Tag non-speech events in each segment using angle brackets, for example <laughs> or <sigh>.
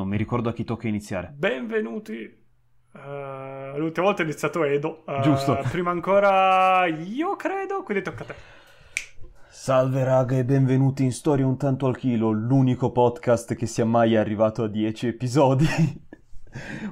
Non mi ricordo a chi tocca iniziare. Benvenuti. Uh, l'ultima volta è iniziato Edo. Uh, Giusto. <laughs> Prima ancora io credo, quindi tocca a te. Salve raga e benvenuti in Storia un tanto al chilo, l'unico podcast che sia mai arrivato a 10 episodi.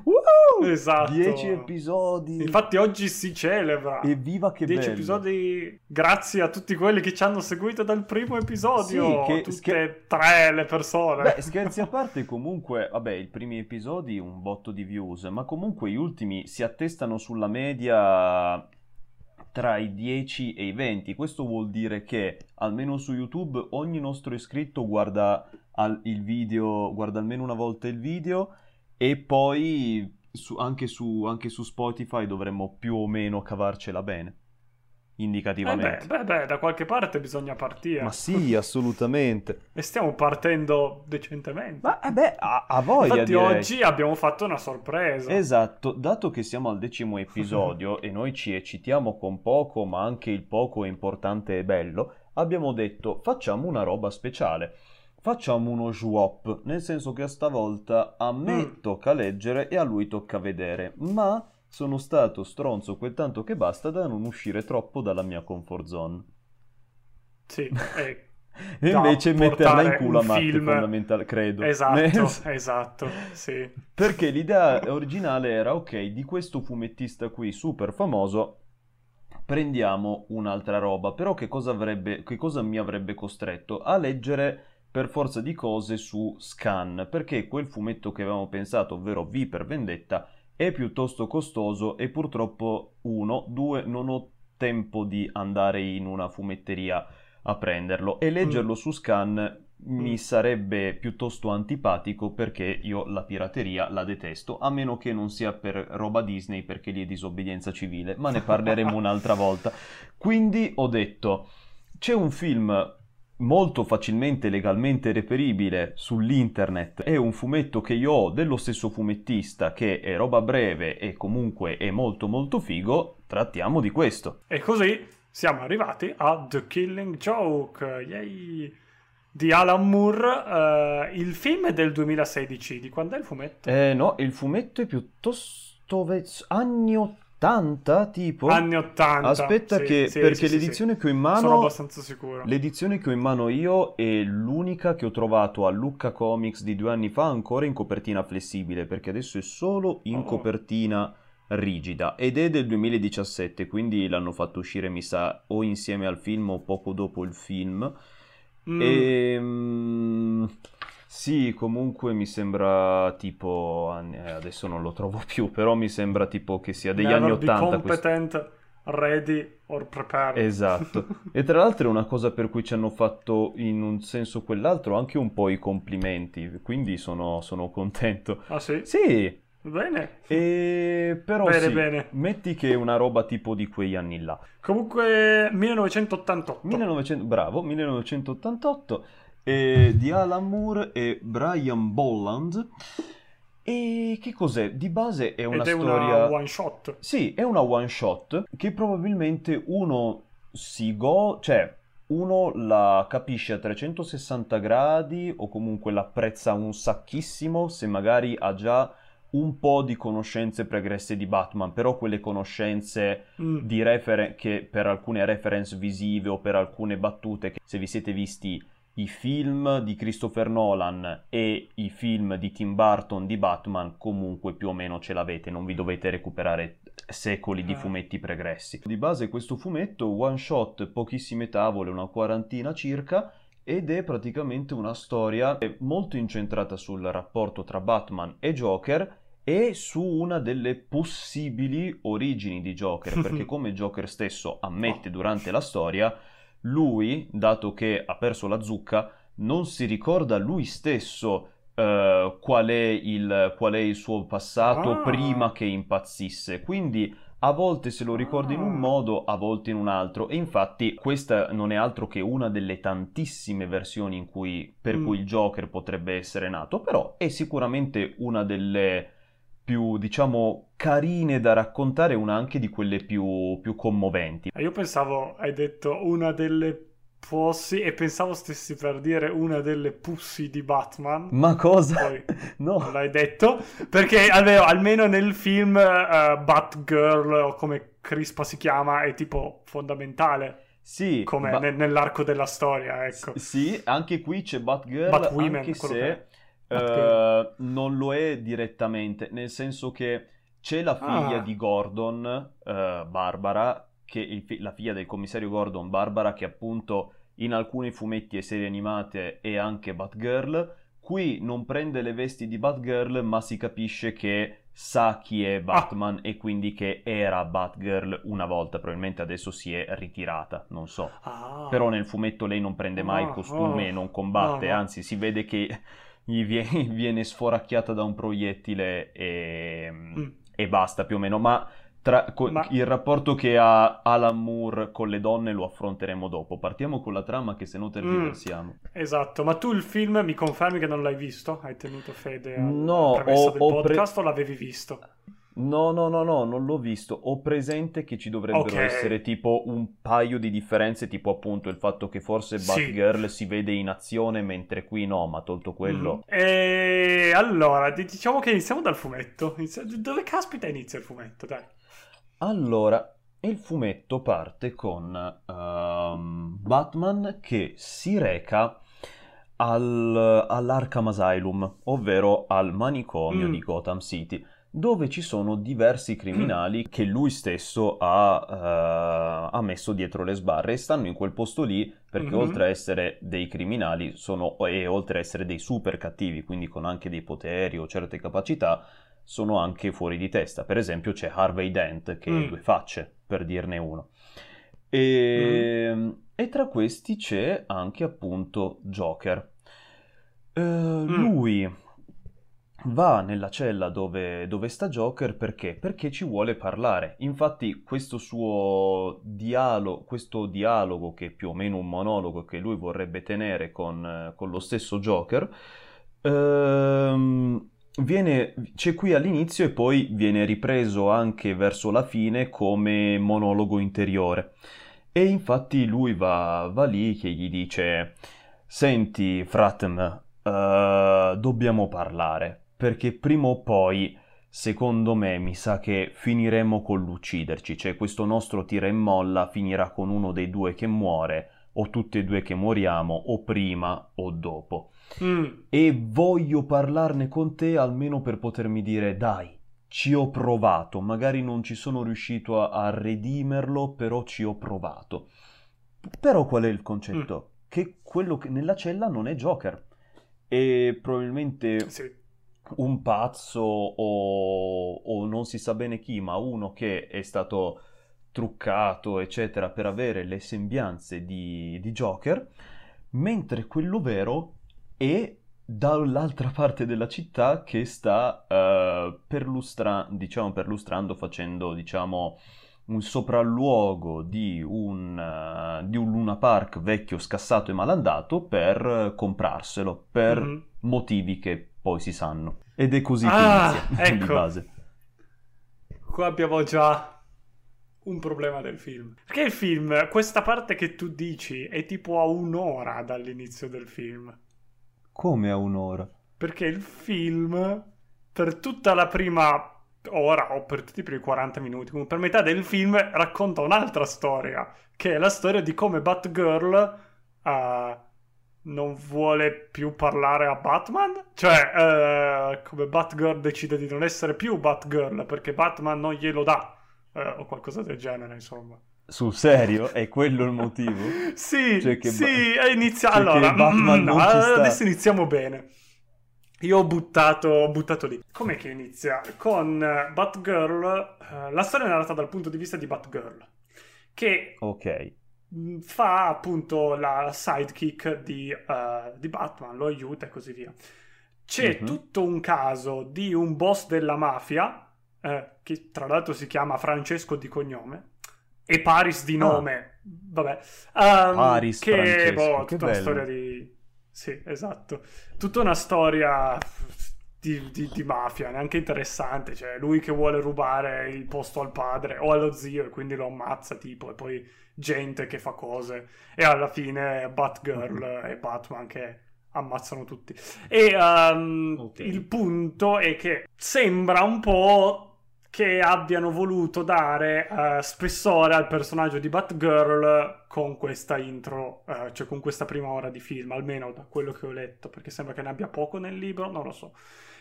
Woo! <laughs> Esatto. 10 episodi. Infatti oggi si celebra. Evviva che 10 bello. episodi grazie a tutti quelli che ci hanno seguito dal primo episodio. Sì, che- Tutte scher- e tre le persone. Beh, scherzi a parte, comunque, vabbè, i primi episodi un botto di views, ma comunque gli ultimi si attestano sulla media tra i 10 e i 20. Questo vuol dire che, almeno su YouTube, ogni nostro iscritto guarda al- il video, guarda almeno una volta il video e poi su- anche, su, anche su Spotify dovremmo più o meno cavarcela bene, Eh indicativamente. beh, beh, beh, da qualche parte bisogna partire. Ma sì, <laughs> assolutamente. E stiamo partendo decentemente. Ma eh beh, a, a voglia Infatti direi. oggi abbiamo fatto una sorpresa. Esatto, dato che siamo al decimo <laughs> episodio e noi ci eccitiamo con poco, ma anche il poco è importante e bello, abbiamo detto facciamo una roba speciale. Facciamo uno swap, nel senso che stavolta a me Mm. tocca leggere e a lui tocca vedere, ma sono stato stronzo quel tanto che basta da non uscire troppo dalla mia comfort zone. Sì, <laughs> e E invece metterla in culo a film- fondamentale, credo. esatto, <laughs> esatto, sì. Perché l'idea originale era, ok, di questo fumettista qui super famoso prendiamo un'altra roba, però che cosa, avrebbe, che cosa mi avrebbe costretto? A leggere per forza di cose su Scan, perché quel fumetto che avevamo pensato, ovvero V per Vendetta, è piuttosto costoso e purtroppo, uno, due, non ho tempo di andare in una fumetteria a prenderlo e leggerlo su Scan mi Mm. sarebbe piuttosto antipatico perché io la pirateria la detesto, a meno che non sia per roba Disney perché lì è disobbedienza civile, ma ne parleremo <laughs> un'altra volta. Quindi ho detto, c'è un film molto facilmente legalmente reperibile sull'internet, è un fumetto che io ho dello stesso fumettista che è roba breve e comunque è molto molto figo, trattiamo di questo. E così siamo arrivati a The Killing Joke, yay! di Alan Moore. eh, il film è del 2016. Di quando è il fumetto? Eh no, il fumetto è piuttosto anni 80 tipo? Anni 80. Aspetta sì, che sì, perché sì, l'edizione che ho in Sono mano abbastanza sicuro. L'edizione che ho in mano io è l'unica che ho trovato a Lucca Comics di due anni fa ancora in copertina flessibile, perché adesso è solo in Oh. copertina rigida ed è del 2017, quindi l'hanno fatto uscire mi sa o insieme al film o poco dopo il film. Mm, Ehm, sì, comunque mi sembra tipo eh, adesso non lo trovo <laughs> più, però mi sembra tipo che sia degli never anni be 80 questo. competent, ready or prepared. Esatto. <laughs> E tra l'altro è una cosa per cui ci hanno fatto in un senso o quell'altro anche un po' i complimenti, quindi sono, sono contento. Ah sì? Sì, Bene. e però Bene, sì, bene. metti che è una roba tipo di quegli anni là. Comunque 1988. 1900, bravo, 1988, eh, di Alan Moore e Brian Bolland. E che cos'è? Di base è una Ed è storia... una one shot. Sì, è una one shot che probabilmente uno si go... cioè uno la capisce a 360 gradi o comunque l'apprezza un sacchissimo se magari ha già un po' di conoscenze pregresse di Batman, però quelle conoscenze Mm. di referen- che per alcune reference visive o per alcune battute che se vi siete visti i film di Christopher Nolan e i film di Tim Burton di Batman comunque più o meno ce l'avete, non vi dovete recuperare secoli di Ah. fumetti pregressi. Di base questo fumetto, one shot, pochissime tavole, una quarantina circa, ed è praticamente una storia molto incentrata sul rapporto tra Batman e Joker e su una delle possibili origini di Joker, <laughs> perché come Joker stesso ammette durante la storia, lui, dato che ha perso la zucca, non si ricorda lui stesso eh, qual, è il, qual è il suo passato Ah. prima che impazzisse. Quindi a volte se lo ricorda in un Ah. modo, a volte in un altro. E infatti questa non è altro che una delle tantissime versioni in cui, per Mm. cui il Joker potrebbe essere nato, però è sicuramente una delle più, diciamo, carine da raccontare, una anche di quelle più, più commoventi. Ah, Io pensavo, hai detto, una delle Pussy e pensavo stessi per dire una delle pussy di Batman. Ma cosa? Poi <laughs> no. non l'hai detto. Perché almeno, almeno nel film uh, Batgirl, o come Crispa si chiama, è tipo fondamentale. Sì. Come ba- ne- nell'arco della storia, ecco. Sì, anche qui c'è Batgirl, Batwomen, anche se eh, non lo è direttamente, nel senso che c'è la figlia Ah. di Gordon, eh, Barbara, fi- la figlia del commissario Gordon, Barbara, che appunto in alcuni fumetti e serie animate è anche Batgirl. Qui non prende le vesti di Batgirl, ma si capisce che sa chi Ah. è Batman e quindi che era Batgirl una volta, probabilmente adesso si è ritirata, non so. Ah. Però nel fumetto lei non prende mai il Ah, costume oh. e non combatte, No, no. anzi si vede che gli vie- <laughs> viene sforacchiata da un proiettile e, Mm. e basta più o meno. Ma, tra- co- Ma- il rapporto che ha Alan Moore con le donne lo affronteremo dopo. Partiamo con la trama che se no tergiversiamo. Esatto, ma tu il film mi confermi che non l'hai visto? Hai tenuto fede alla No, ho- del ho pre- podcast o l'avevi visto? No, no, no, no, non l'ho visto. Ho presente che ci dovrebbero Ok. essere tipo un paio di differenze, tipo appunto il fatto che forse Sì. Batgirl si vede in azione mentre qui no, ma tolto quello. Mhm. E allora, di- diciamo che iniziamo dal fumetto. Dove caspita inizia il fumetto? Dai. Allora, il fumetto parte con ehm, Batman che si reca al, all'Arkham Asylum, ovvero al manicomio Mm. di Gotham City, dove ci sono diversi criminali che lui stesso ha, eh, ha messo dietro le sbarre e stanno in quel posto lì perché Mhm. oltre a essere dei criminali sono, e oltre a essere dei super cattivi, quindi con anche dei poteri o certe capacità, sono anche fuori di testa. Per esempio c'è Harvey Dent che Mm. è due facce, per dirne uno. E, e tra questi c'è anche appunto Joker. Eh, Lui va nella cella dove, dove sta Joker perché? Perché ci vuole parlare. Infatti questo suo dialogo, questo dialogo che è più o meno un monologo che lui vorrebbe tenere con, con lo stesso Joker, ehm, viene, c'è qui all'inizio e poi viene ripreso anche verso la fine come monologo interiore. E infatti lui va, va lì che gli dice: Senti, Fratem, eh, dobbiamo parlare, perché prima o poi, secondo me, mi sa che finiremo con l'ucciderci, cioè questo nostro tira e molla finirà con uno dei due che muore, o tutti e due che moriamo, o prima o dopo. Mm. E voglio parlarne con te almeno per potermi dire, dai, ci ho provato, magari non ci sono riuscito a, a redimerlo, però ci ho provato. Però qual è il concetto? Che quello che nella cella non è Joker. E probabilmente Sì. Un pazzo o, o non si sa bene chi, ma uno che è stato truccato, eccetera, per avere le sembianze di, di Joker, mentre quello vero è dall'altra parte della città che sta eh, perlustra- diciamo, perlustrando, facendo, diciamo, un sopralluogo di un, eh, di un Luna Park vecchio, scassato e malandato per eh, comprarselo, per Mhm. motivi che poi si sanno. Ed è così Ah, che inizia, <laughs> di ecco. base. Qua abbiamo già un problema del film. Perché il film, questa parte che tu dici, è tipo a un'ora dall'inizio del film. Come a un'ora? Perché il film, per tutta la prima ora o per tutti i primi 40 minuti, comunque per metà del film, racconta un'altra storia, che è la storia di come Batgirl eh, non vuole più parlare a Batman. Cioè, eh, come Batgirl decide di non essere più Batgirl perché Batman non glielo dà. eh, o qualcosa del genere, insomma. Sul serio? È quello il motivo? <laughs> Sì, Cioè che sì, Ba- inizia... cioè allora, Batman mm, adesso iniziamo bene. Io ho buttato, ho buttato lì. Com'è che inizia? Con eh, Batgirl, eh, la storia è narrata dal punto di vista di Batgirl, che Ok. Mh, fa appunto la sidekick di, eh, di Batman, lo aiuta e così via. C'è Mhm. tutto un caso di un boss della mafia, eh, che tra l'altro si chiama Francesco di cognome, e Paris di Ah. nome. Vabbè. Ehm, Paris che Francesco, boh, che tutta una bello. storia di... Sì, esatto. Tutta una storia di, di, di, mafia, neanche interessante. Cioè, lui che vuole rubare il posto al padre o allo zio e quindi lo ammazza, tipo, e poi gente che fa cose. E alla fine Batgirl e Batman che ammazzano tutti. E um, okay. il punto è che sembra un po' che abbiano voluto dare uh, spessore al personaggio di Batgirl con questa intro, uh, cioè con questa prima ora di film, almeno da quello che ho letto, perché sembra che ne abbia poco nel libro, non lo so.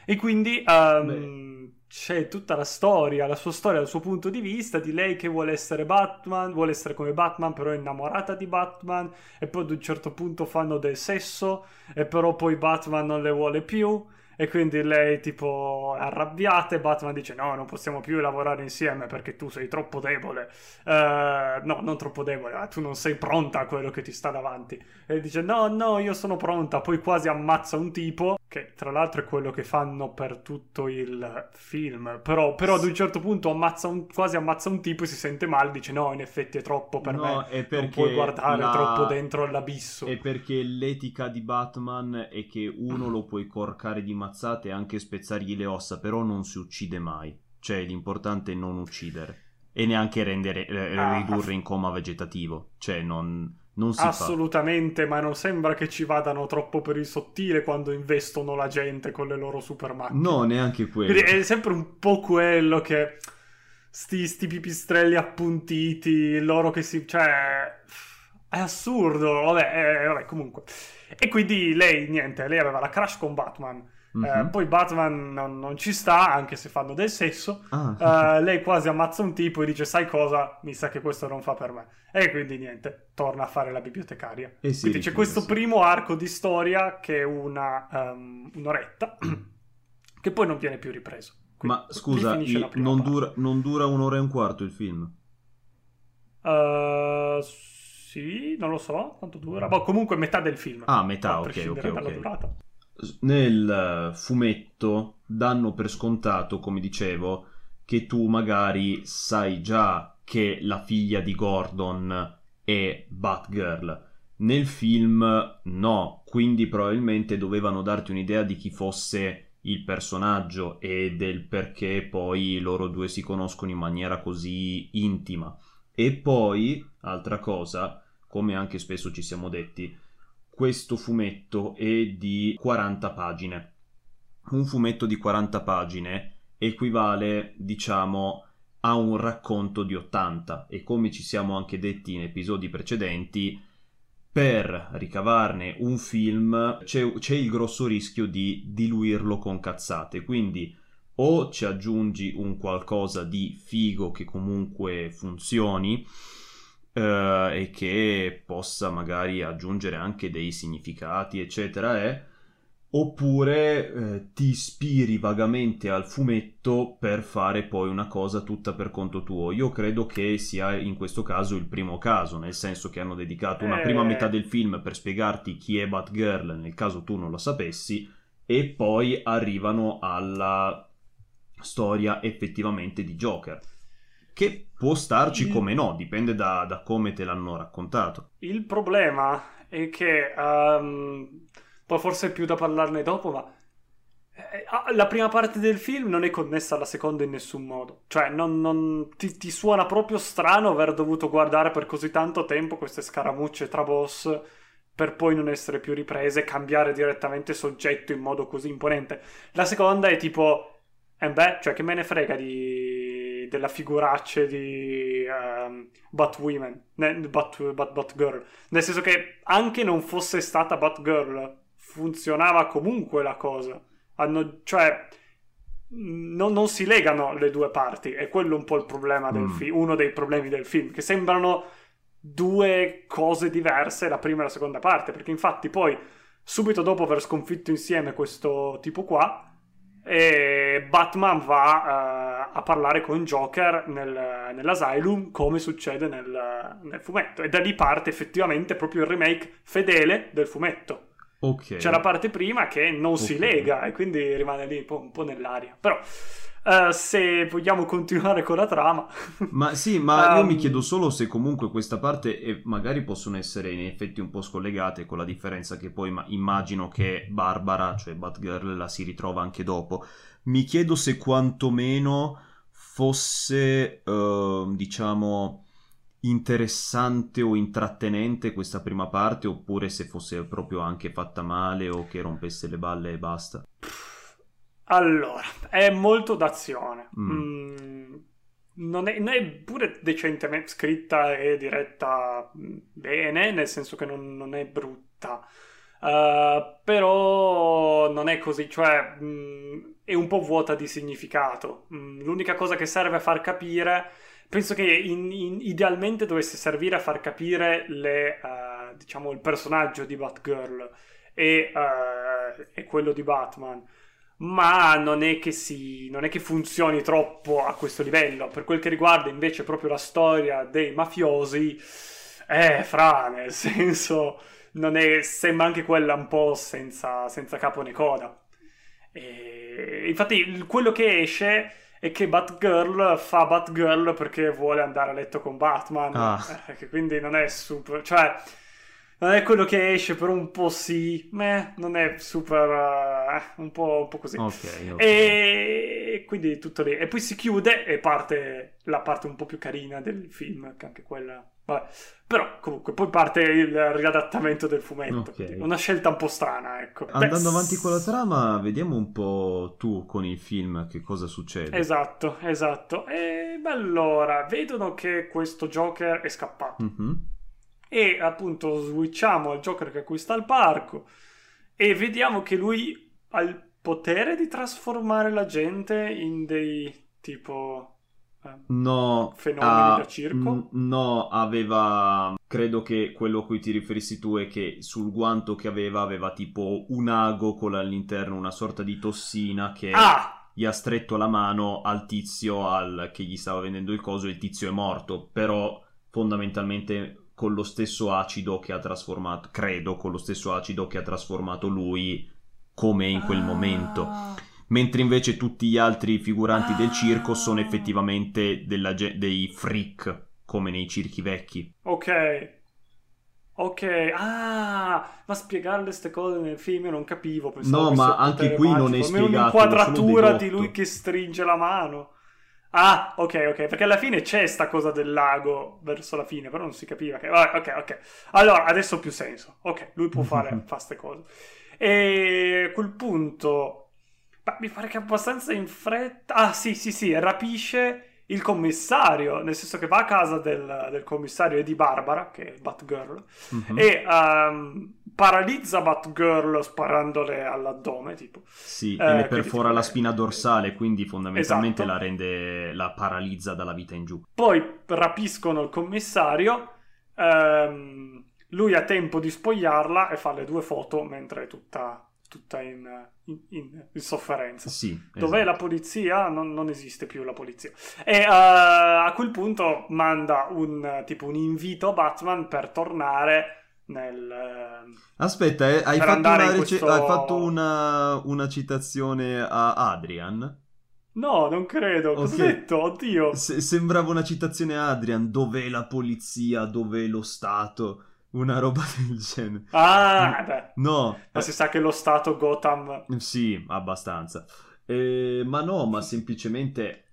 E quindi um, c'è tutta la storia, la sua storia dal suo punto di vista, di lei che vuole essere Batman, vuole essere come Batman, però è innamorata di Batman, e poi ad un certo punto fanno del sesso, e però poi Batman non le vuole più e quindi lei tipo è arrabbiata e Batman dice no, non possiamo più lavorare insieme perché tu sei troppo debole. Uh, no, non troppo debole, ah, tu non sei pronta a quello che ti sta davanti. E dice no, no, io sono pronta. Poi quasi ammazza un tipo, che tra l'altro è quello che fanno per tutto il film. Però, però ad un certo punto ammazza un, quasi ammazza un tipo e si sente male, dice no, in effetti è troppo per no, me. Non puoi guardare la... troppo dentro l'abisso. È perché l'etica di Batman è che uno lo puoi corcare di mazzate e anche spezzargli le ossa, però non si uccide mai. Cioè, l'importante è non uccidere. E neanche rendere, eh, ah, ridurre in coma vegetativo. Cioè, non, non si Assolutamente, fa. ma non sembra che ci vadano troppo per il sottile quando investono la gente con le loro super macchine. No, neanche quello. Quindi è sempre un po' quello che... Sti, sti pipistrelli appuntiti, loro che si... cioè... È assurdo, vabbè, eh, vabbè, comunque. E quindi lei, niente, lei aveva la crash con Batman Mm-hmm. Uh, poi Batman non, non, ci sta, anche se fanno del sesso. Ah. Uh, lei quasi ammazza un tipo e dice: Sai cosa? Mi sa che questo non fa per me. E quindi niente, torna a fare la bibliotecaria. E sì, quindi c'è questo sì. primo arco di storia che è una, um, un'oretta, <clears throat> che poi non viene più ripreso. Quindi, Ma scusa, il, non, dura, non, dura, un'ora e un quarto il film? Uh, sì, non lo so quanto dura. Boh, comunque metà del film. Ah, metà, ok, ok, ok nel fumetto danno per scontato, come dicevo, che tu magari sai già che la figlia di Gordon è Batgirl. Nel film no, quindi probabilmente dovevano darti un'idea di chi fosse il personaggio e del perché poi loro due si conoscono in maniera così intima. E poi, altra cosa, come anche spesso ci siamo detti, questo fumetto è di 40 pagine. Un fumetto di 40 pagine equivale, diciamo, a un racconto di 80 e come ci siamo anche detti in episodi precedenti, per ricavarne un film c'è, c'è il grosso rischio di diluirlo con cazzate, quindi o ci aggiungi un qualcosa di figo che comunque funzioni, eh, e che possa magari aggiungere anche dei significati, eccetera, è oppure eh, ti ispiri vagamente al fumetto per fare poi una cosa tutta per conto tuo. Io credo che sia in questo caso il primo caso, nel senso che hanno dedicato una prima metà eh. del film per spiegarti chi è Batgirl nel caso tu non lo sapessi e poi arrivano alla storia effettivamente di Joker che può starci come no, dipende da, da, come te l'hanno raccontato. Il problema è che, um, poi forse è più da parlarne dopo, ma eh, ah, la prima parte del film non è connessa alla seconda in nessun modo. Cioè, non, non, ti, ti, suona proprio strano aver dovuto guardare per così tanto tempo queste scaramucce tra boss per poi non essere più riprese, cambiare direttamente soggetto in modo così imponente. La seconda è tipo, eh beh, cioè che me ne frega di della figuraccia di um, Batwoman, Bat, Bat, Batgirl. Nel senso che anche non fosse stata Batgirl, funzionava comunque la cosa. Hanno, cioè, non, non, si legano le due parti. È quello un po' il problema del mm. film, uno dei problemi del film, che sembrano due cose diverse la prima e la seconda parte, perché infatti poi, subito dopo aver sconfitto insieme questo tipo qua, e Batman va uh, a parlare con Joker nel, nell'Asylum come succede nel, nel, fumetto e da lì parte effettivamente proprio il remake fedele del fumetto Ok. C'è la parte prima che non si Ok. lega e quindi rimane lì un po', un po' nell'aria. Però, eh, se vogliamo continuare con la trama... Ma sì, ma <laughs> io Um, mi chiedo solo se comunque questa parte e magari possono essere in effetti un po' scollegate con la differenza che poi ma- immagino che Barbara, cioè Batgirl, la si ritrova anche dopo. Mi chiedo se quantomeno fosse, eh, diciamo, interessante o intrattenente questa prima parte oppure se fosse proprio anche fatta male o che rompesse le balle e basta. Allora, è molto d'azione. Mm. Mm, non, è, non è pure decentemente scritta e diretta bene, nel senso che non, non è brutta. Uh, però non è così, cioè mm, è un po' vuota di significato. Mm, l'unica cosa che serve a far capire, penso che in- in- idealmente dovesse servire a far capire le, eh, diciamo, il personaggio di Batgirl e, eh, e quello di Batman ma non è che si non è che funzioni troppo a questo livello. Per quel che riguarda invece proprio la storia dei mafiosi eh fra nel <laughs> senso non è sembra anche quella un po' senza, senza capo né coda. E infatti quello che esce è che Batgirl fa Batgirl perché vuole andare a letto con Batman. Ah. eh, che quindi non è super cioè non è quello che esce per un po' sì meh, non è super eh, un po', un po' così Ok, ok. e quindi tutto lì. E poi si chiude e parte la parte un po' più carina del film, che anche quella. Vabbè. Però comunque poi parte il riadattamento del fumetto. Ok. quindi Una scelta un po' strana, ecco. Beh, Andando avanti con la trama, vediamo un po' tu con il film che cosa succede. Esatto, esatto. E beh, allora, vedono che questo Joker è scappato. Mhm. E appunto switchiamo al Joker che acquista il parco e vediamo che lui ha il potere di trasformare la gente in dei tipo eh, No, fenomeni ah, da circo. n- no, aveva. Credo che quello a cui ti riferissi tu è che sul guanto che aveva, aveva tipo un ago con all'interno una sorta di tossina che Ah, gli ha stretto la mano al tizio al- che gli stava vendendo il coso e il tizio è morto. Però fondamentalmente con lo stesso acido che ha trasformato, credo, con lo stesso acido che ha trasformato lui come in quel Ah. momento. Mentre invece tutti gli altri figuranti del circo sono Ah. effettivamente della dei freak, come nei circhi vecchi. Ok. Ok, ah, ma spiegare queste cose nel film io non capivo. No, ma anche qui non è almeno spiegato, un'inquadratura l'ho solo di lui che stringe la mano. Ah, ok, ok, perché alla fine c'è sta cosa del lago verso la fine, però non si capiva che... ok, ok. Allora, adesso ha più senso. Ok, lui può fare <laughs> fa queste cose. E a quel punto... ma mi pare che abbastanza in fretta... Ah, sì, sì, sì, rapisce il commissario, nel senso che va a casa del, del commissario e di Barbara, che è Batgirl, Mhm. e ehm, paralizza Batgirl sparandole all'addome, tipo. Sì, eh, e le perfora la spina dorsale, quindi fondamentalmente Esatto. la rende, la paralizza dalla vita in giù. Poi rapiscono il commissario, ehm, lui ha tempo di spogliarla e fa le due foto mentre è tutta, tutta in, in- in- in sofferenza. Sì, Dov'è esatto. la polizia? Non, non esiste più la polizia. E eh, a quel punto manda un tipo un invito a Batman per tornare nel. ehm, Aspetta, eh, hai, fatto una, in rece- questo- hai fatto una, una citazione a Adrian? No, non credo. Cosa Ok. ho detto? Oddio. Se- sembrava una citazione a Adrian, dov'è la polizia, dov'è lo Stato? Una roba <laughs> del genere. Ah, beh. No, Ma si sa che lo stato Gotham. sì, abbastanza. Eh, ma no, ma semplicemente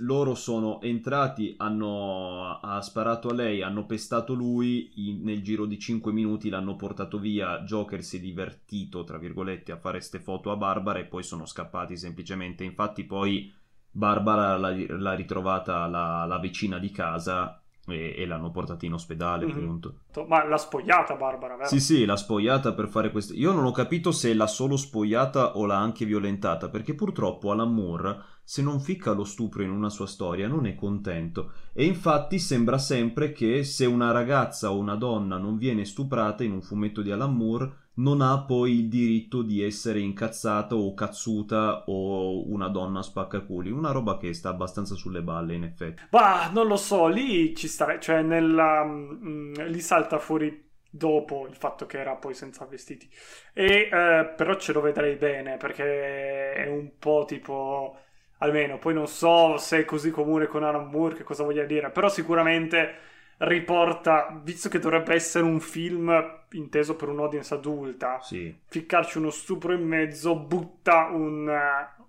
loro sono entrati, hanno ha sparato a lei, hanno pestato lui, in- nel giro di 5 minuti l'hanno portato via, Joker si è divertito, tra virgolette, a fare ste foto a Barbara e poi sono scappati semplicemente. Infatti poi Barbara l'ha, l'ha ritrovata la, la vicina di casa e, e l'hanno portata in ospedale, Mhm. appunto. Ma l'ha spogliata Barbara, vero? Sì, sì, l'ha spogliata per fare questo. Io non ho capito se l'ha solo spogliata o l'ha anche violentata, perché purtroppo Alan Moore, se non ficca lo stupro in una sua storia, non è contento. E infatti sembra sempre che se una ragazza o una donna non viene stuprata in un fumetto di Alan Moore, non ha poi il diritto di essere incazzata o cazzuta o una donna spaccaculi. Una roba che sta abbastanza sulle balle, in effetti. Ma non lo so, lì ci starei, cioè nella, mm, lì salta fuori dopo il fatto che era poi senza vestiti. E eh, però ce lo vedrei bene perché è un po' tipo almeno poi non so se è così comune con Alan Moore che cosa voglia dire, però sicuramente riporta, visto che dovrebbe essere un film inteso per un'audience adulta, Sì. ficcarci uno stupro in mezzo butta un,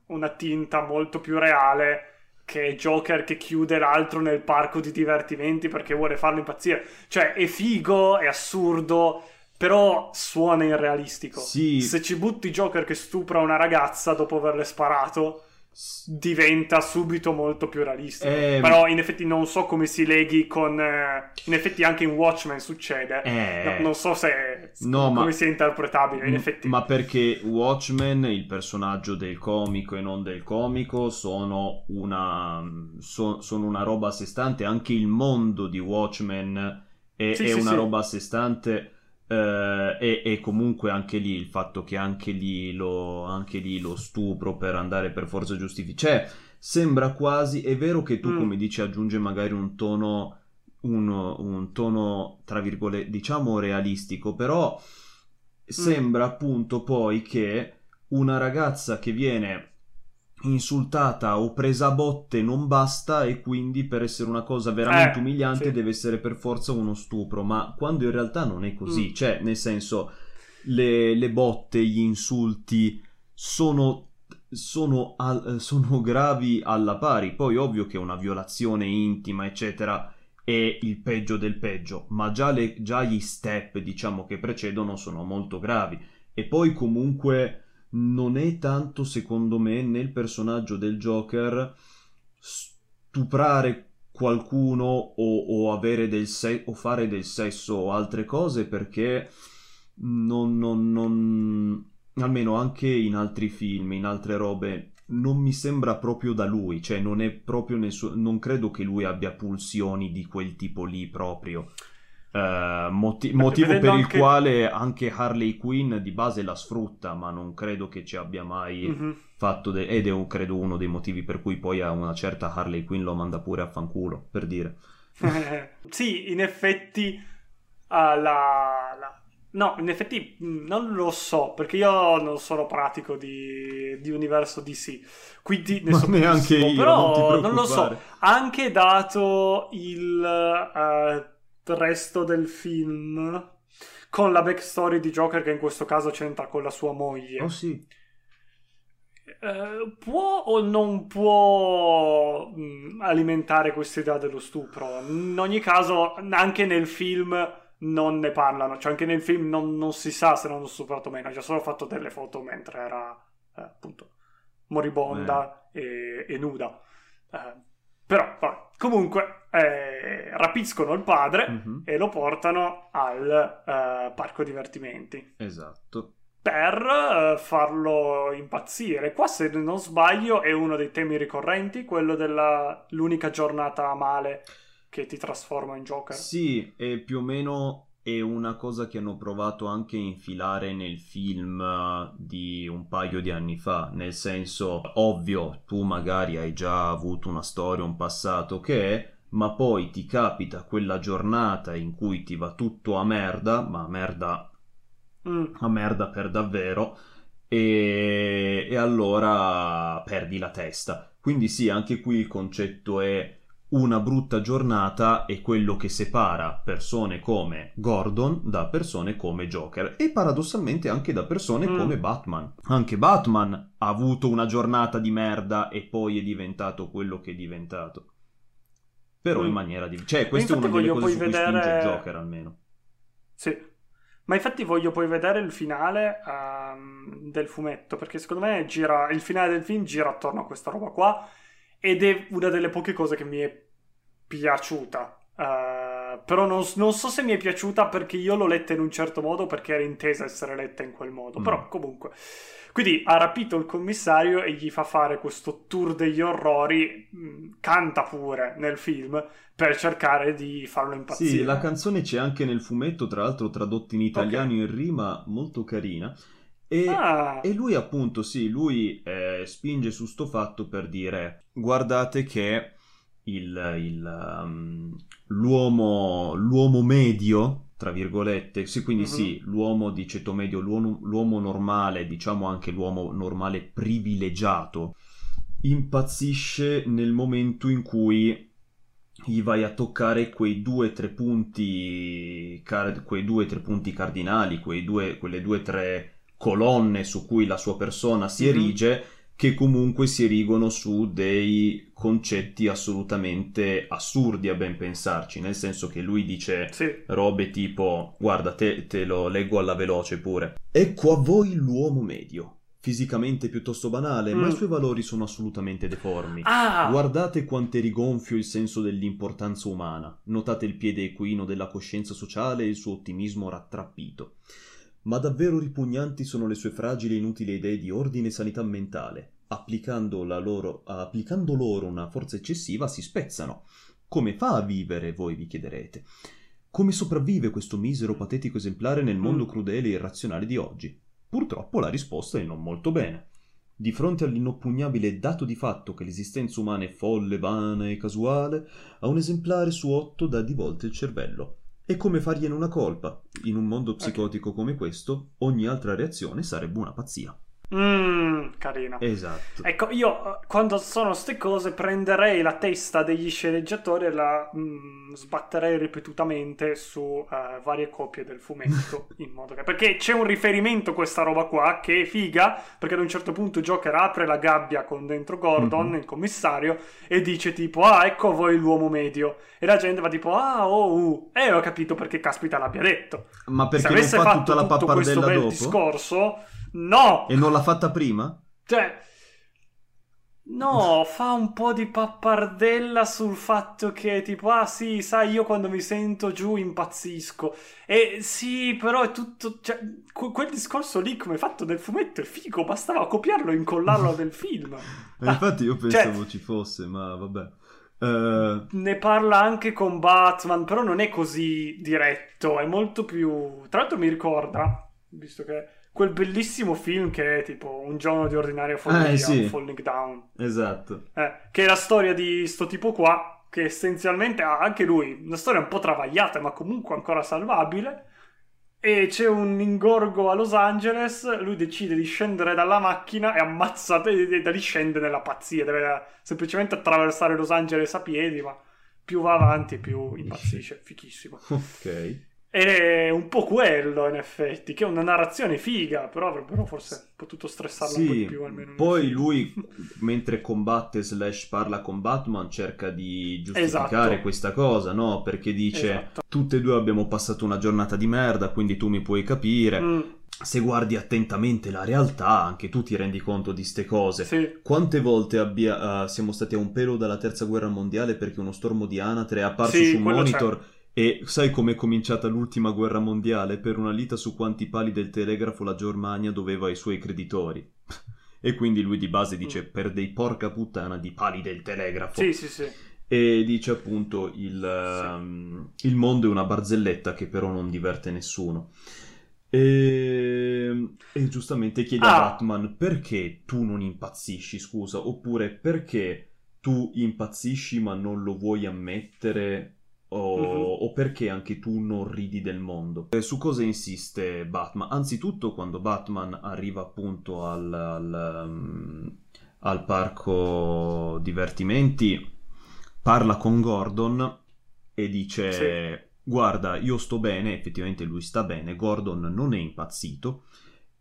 una tinta molto più reale che è Joker che chiude l'altro nel parco di divertimenti perché vuole farlo impazzire. Cioè, è figo, è assurdo, però suona irrealistico. Sì. Se ci butti Joker che stupra una ragazza dopo averle sparato, diventa subito molto più realistico. Eh, Però in effetti non so come si leghi con... eh, in effetti anche in Watchmen succede. Eh. No, non so se No, come ma- sia interpretabile, in effetti. Ma perché Watchmen, il personaggio del comico e non del comico, sono una, so- sono una roba a sé stante. Anche il mondo di Watchmen è, Sì, è sì, una sì. roba a sé stante. Eh, e, e comunque anche lì il fatto che anche lì lo, anche lì lo stupro per andare per forza giustificare. Cioè, sembra quasi. È vero che tu, Mm. come dici, aggiunge magari un tono. Un, un tono, tra virgolette, diciamo realistico, però sembra appunto poi che una ragazza che viene insultata o presa a botte non basta e quindi per essere una cosa veramente Eh, umiliante sì. deve essere per forza uno stupro, ma quando in realtà non è così, Mm. cioè nel senso le, le botte, gli insulti sono, sono, al- sono gravi alla pari, poi ovvio che una violazione intima eccetera è il peggio del peggio, ma già, le- già gli step diciamo che precedono sono molto gravi e poi comunque non è tanto secondo me nel personaggio del Joker stuprare qualcuno o, o avere del se- o fare del sesso o altre cose perché non, non- non- almeno anche in altri film, in altre robe non mi sembra proprio da lui, cioè non è proprio nel non credo che lui abbia pulsioni di quel tipo lì proprio. Eh, moti- motivo per il anche- quale anche Harley Quinn di base la sfrutta, ma non credo che ci abbia mai Mhm. fatto de- ed è un- credo uno dei motivi per cui poi a una certa Harley Quinn lo manda pure a fanculo, per dire. <laughs> sì, in effetti ah, la, la- No, in effetti mh, non lo so, perché io non sono pratico di, di universo DC, quindi ne so neanche io, però non non lo so. Anche dato il eh, resto del film, con la backstory di Joker che in questo caso c'entra con la sua moglie, Oh sì, eh, può o non può mh, alimentare questa idea dello stupro? In ogni caso, anche nel film non ne parlano, cioè anche nel film non, non si sa se l'hanno stuprato o meno, ha già solo fatto delle foto mentre era eh, appunto moribonda e, e nuda. Eh, però, vabbè. comunque, eh, rapiscono il padre Mhm, e lo portano al eh, parco divertimenti esatto. per eh, farlo impazzire. Qua, se non sbaglio, è uno dei temi ricorrenti, quello dell'unica giornata a male che ti trasforma in Joker. Sì, e più o meno è una cosa che hanno provato anche a infilare nel film eh, di un paio di anni fa, nel senso, ovvio, tu magari hai già avuto una storia, un passato che è, ma poi ti capita quella giornata in cui ti va tutto a merda, ma a merda Mm, a merda per davvero e, e allora perdi la testa. Quindi sì, anche qui il concetto è una brutta giornata è quello che separa persone come Gordon da persone come Joker e paradossalmente anche da persone Mm. come Batman. Anche Batman ha avuto una giornata di merda e poi è diventato quello che è diventato. Però in Mm. maniera di... Cioè, questa è una delle cose su poi cui vedere- Joker almeno. sì. Ma infatti voglio poi vedere il finale ehm, del fumetto, perché secondo me gira, il finale del film gira attorno a questa roba qua ed è una delle poche cose che mi è piaciuta. Però non, non so se mi è piaciuta perché io l'ho letta in un certo modo, perché era intesa essere letta in quel modo. Mm. Però comunque. Quindi ha rapito il commissario e gli fa fare questo tour degli orrori, mh, canta pure nel film per cercare di farlo impazzire. Sì, la canzone c'è anche nel fumetto, tra l'altro tradotta in italiano in rima, molto carina. E, Ah, e lui appunto, sì, lui eh, spinge su sto fatto per dire guardate che il, il, um, l'uomo, l'uomo medio, tra virgolette, sì, quindi Mhm. sì, l'uomo di ceto medio, l'uomo, l'uomo normale, diciamo anche l'uomo normale privilegiato, impazzisce nel momento in cui gli vai a toccare quei due o tre punti, car- quei due tre punti cardinali, quei due, quelle due o tre colonne su cui la sua persona si Mhm. erige, che comunque si erigono su dei concetti assolutamente assurdi a ben pensarci, nel senso che lui dice Sì. robe tipo, guarda, te, te lo leggo alla veloce pure. Ecco a voi l'uomo medio, fisicamente piuttosto banale, ma Mm. i suoi valori sono assolutamente deformi. Ah! Guardate quanto è rigonfio il senso dell'importanza umana, notate il piede equino della coscienza sociale e il suo ottimismo rattrappito. Ma davvero ripugnanti sono le sue fragili e inutili idee di ordine e sanità mentale. Applicando, la loro, applicando loro una forza eccessiva si spezzano. Come fa a vivere, voi vi chiederete? Come sopravvive questo misero patetico esemplare nel mondo Mm. crudele e irrazionale di oggi? Purtroppo la risposta è non molto bene. Di fronte all'inoppugnabile dato di fatto che l'esistenza umana è folle, vana e casuale, a un esemplare su otto dà di volte il cervello. E come fargliene una colpa? In un mondo psicotico come questo, ogni altra reazione sarebbe una pazzia. Mm, carina. Esatto. Ecco, io eh, quando sono ste cose prenderei la testa degli sceneggiatori e la mm, sbatterei ripetutamente su eh, varie copie del fumetto <laughs> in modo che... Perché c'è un riferimento a questa roba qua che è figa, perché ad un certo punto Joker apre la gabbia con dentro Gordon, Mhm. il commissario, e dice tipo, ah, ecco voi l'uomo medio. E la gente va tipo, ah, oh, uh. E ho capito perché caspita l'abbia detto. Ma Se perché non avesse fa fatto tutta la tutto questo pappardella dopo? discorso, no! E non l'ha fatta prima? Cioè, no, fa un po' di pappardella sul fatto che tipo, ah sì, sai, io quando mi sento giù impazzisco. E sì, però è tutto, cioè, que- quel discorso lì come fatto nel fumetto è figo, bastava copiarlo e incollarlo nel film. Eh, infatti io Cioè- pensavo ci fosse, ma vabbè. Eh, Ne parla anche con Batman, però non è così diretto, è molto più... Tra l'altro mi ricorda, visto che quel bellissimo film che è tipo Un giorno di ordinaria follia, Eh, sì. Falling Down. esatto. Eh, che è la storia di sto tipo qua, che essenzialmente ha anche lui una storia un po' travagliata, ma comunque ancora salvabile. E c'è un ingorgo a Los Angeles, lui decide di scendere dalla macchina e ammazza, e e da lì scende nella pazzia, deve semplicemente attraversare Los Angeles a piedi, ma più va avanti più impazzisce, fichissimo. <laughs> Ok. È un po' quello, in effetti, che è una narrazione figa, però avrebbero forse potuto stressarla un po' di Sì, più almeno. poi lui, <laughs> mentre combatte slash parla con Batman, cerca di giustificare Esatto. questa cosa, no? Perché dice, Esatto. tutte e due abbiamo passato una giornata di merda, quindi tu mi puoi capire. Mm, Se guardi attentamente la realtà, anche tu ti rendi conto di ste cose. sì. Quante volte abbia- eh, siamo stati a un pelo dalla terza guerra mondiale perché uno stormo di anatre è apparso Sì, su un monitor e sai com'è cominciata l'ultima guerra mondiale? Per una lita su quanti pali del telegrafo la Germania doveva ai suoi creditori. <laughs> e quindi lui di base dice per dei porca puttana di pali del telegrafo. Mm. Sì, sì, sì. E dice appunto il, ehm, il mondo è una barzelletta che però non diverte nessuno. E, e giustamente chiede a Ah. Batman perché tu non impazzisci, scusa, oppure perché tu impazzisci ma non lo vuoi ammettere o, Mhm. o perché anche tu non ridi del mondo. E su cosa insiste Batman? Anzitutto quando Batman arriva appunto al, al, um, al parco divertimenti parla con Gordon e dice guarda io sto bene, effettivamente lui sta bene, Gordon non è impazzito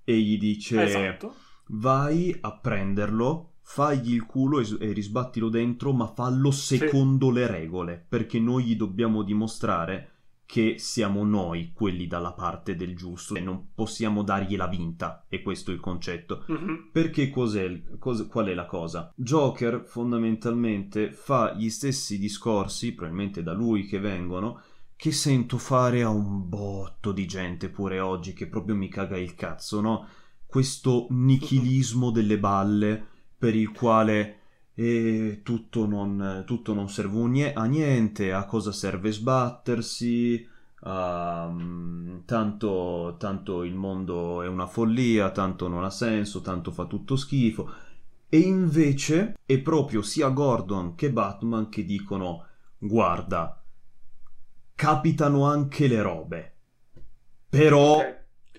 e gli dice Esatto. vai a prenderlo, fagli il culo e, risbattilo dentro, ma fallo secondo le regole, perché noi gli dobbiamo dimostrare che siamo noi quelli dalla parte del giusto e non possiamo dargli la vinta, e questo è il concetto. Mhm. Perché cos'è, cos- qual è la cosa? Joker fondamentalmente fa gli stessi discorsi, probabilmente da lui che vengono, che sento fare a un botto di gente pure oggi che proprio mi caga il cazzo, no? Questo nichilismo delle balle per il quale eh, tutto, non, tutto non serve a niente, a cosa serve sbattersi, mm, tanto, tanto il mondo è una follia, tanto non ha senso, tanto fa tutto schifo. E invece è proprio sia Gordon che Batman che dicono guarda, capitano anche le robe. Però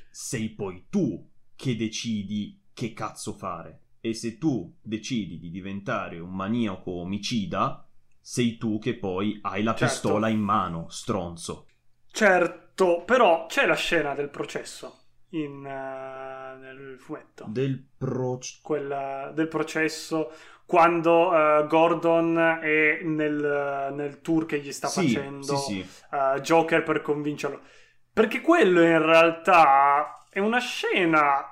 sei poi tu che decidi che cazzo fare. E se tu decidi di diventare un maniaco omicida, sei tu che poi hai la Certo. pistola in mano, stronzo. Certo, però c'è la scena del processo in, eh, nel fumetto. Del pro... quella del processo quando eh, Gordon è nel, nel tour che gli sta sì, facendo sì, sì. eh, Joker per convincerlo. Perché quello in realtà è una scena,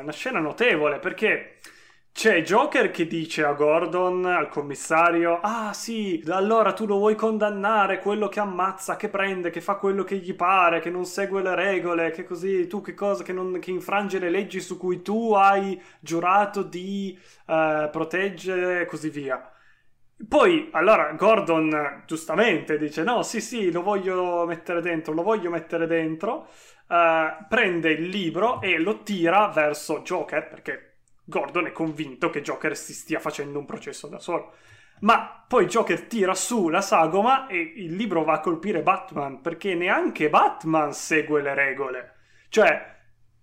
una scena notevole perché c'è Joker che dice a Gordon, al commissario, ah sì, allora tu lo vuoi condannare, quello che ammazza, che prende, che fa quello che gli pare, che non segue le regole, che così, tu che cosa, che, non, che infrange le leggi su cui tu hai giurato di eh, proteggere e così via. Poi, allora, Gordon giustamente dice, no, sì, sì, lo voglio mettere dentro, lo voglio mettere dentro, eh, prende il libro e lo tira verso Joker, perché Gordon è convinto che Joker si stia facendo un processo da solo. Ma poi Joker tira su la sagoma e il libro va a colpire Batman, perché neanche Batman segue le regole. Cioè,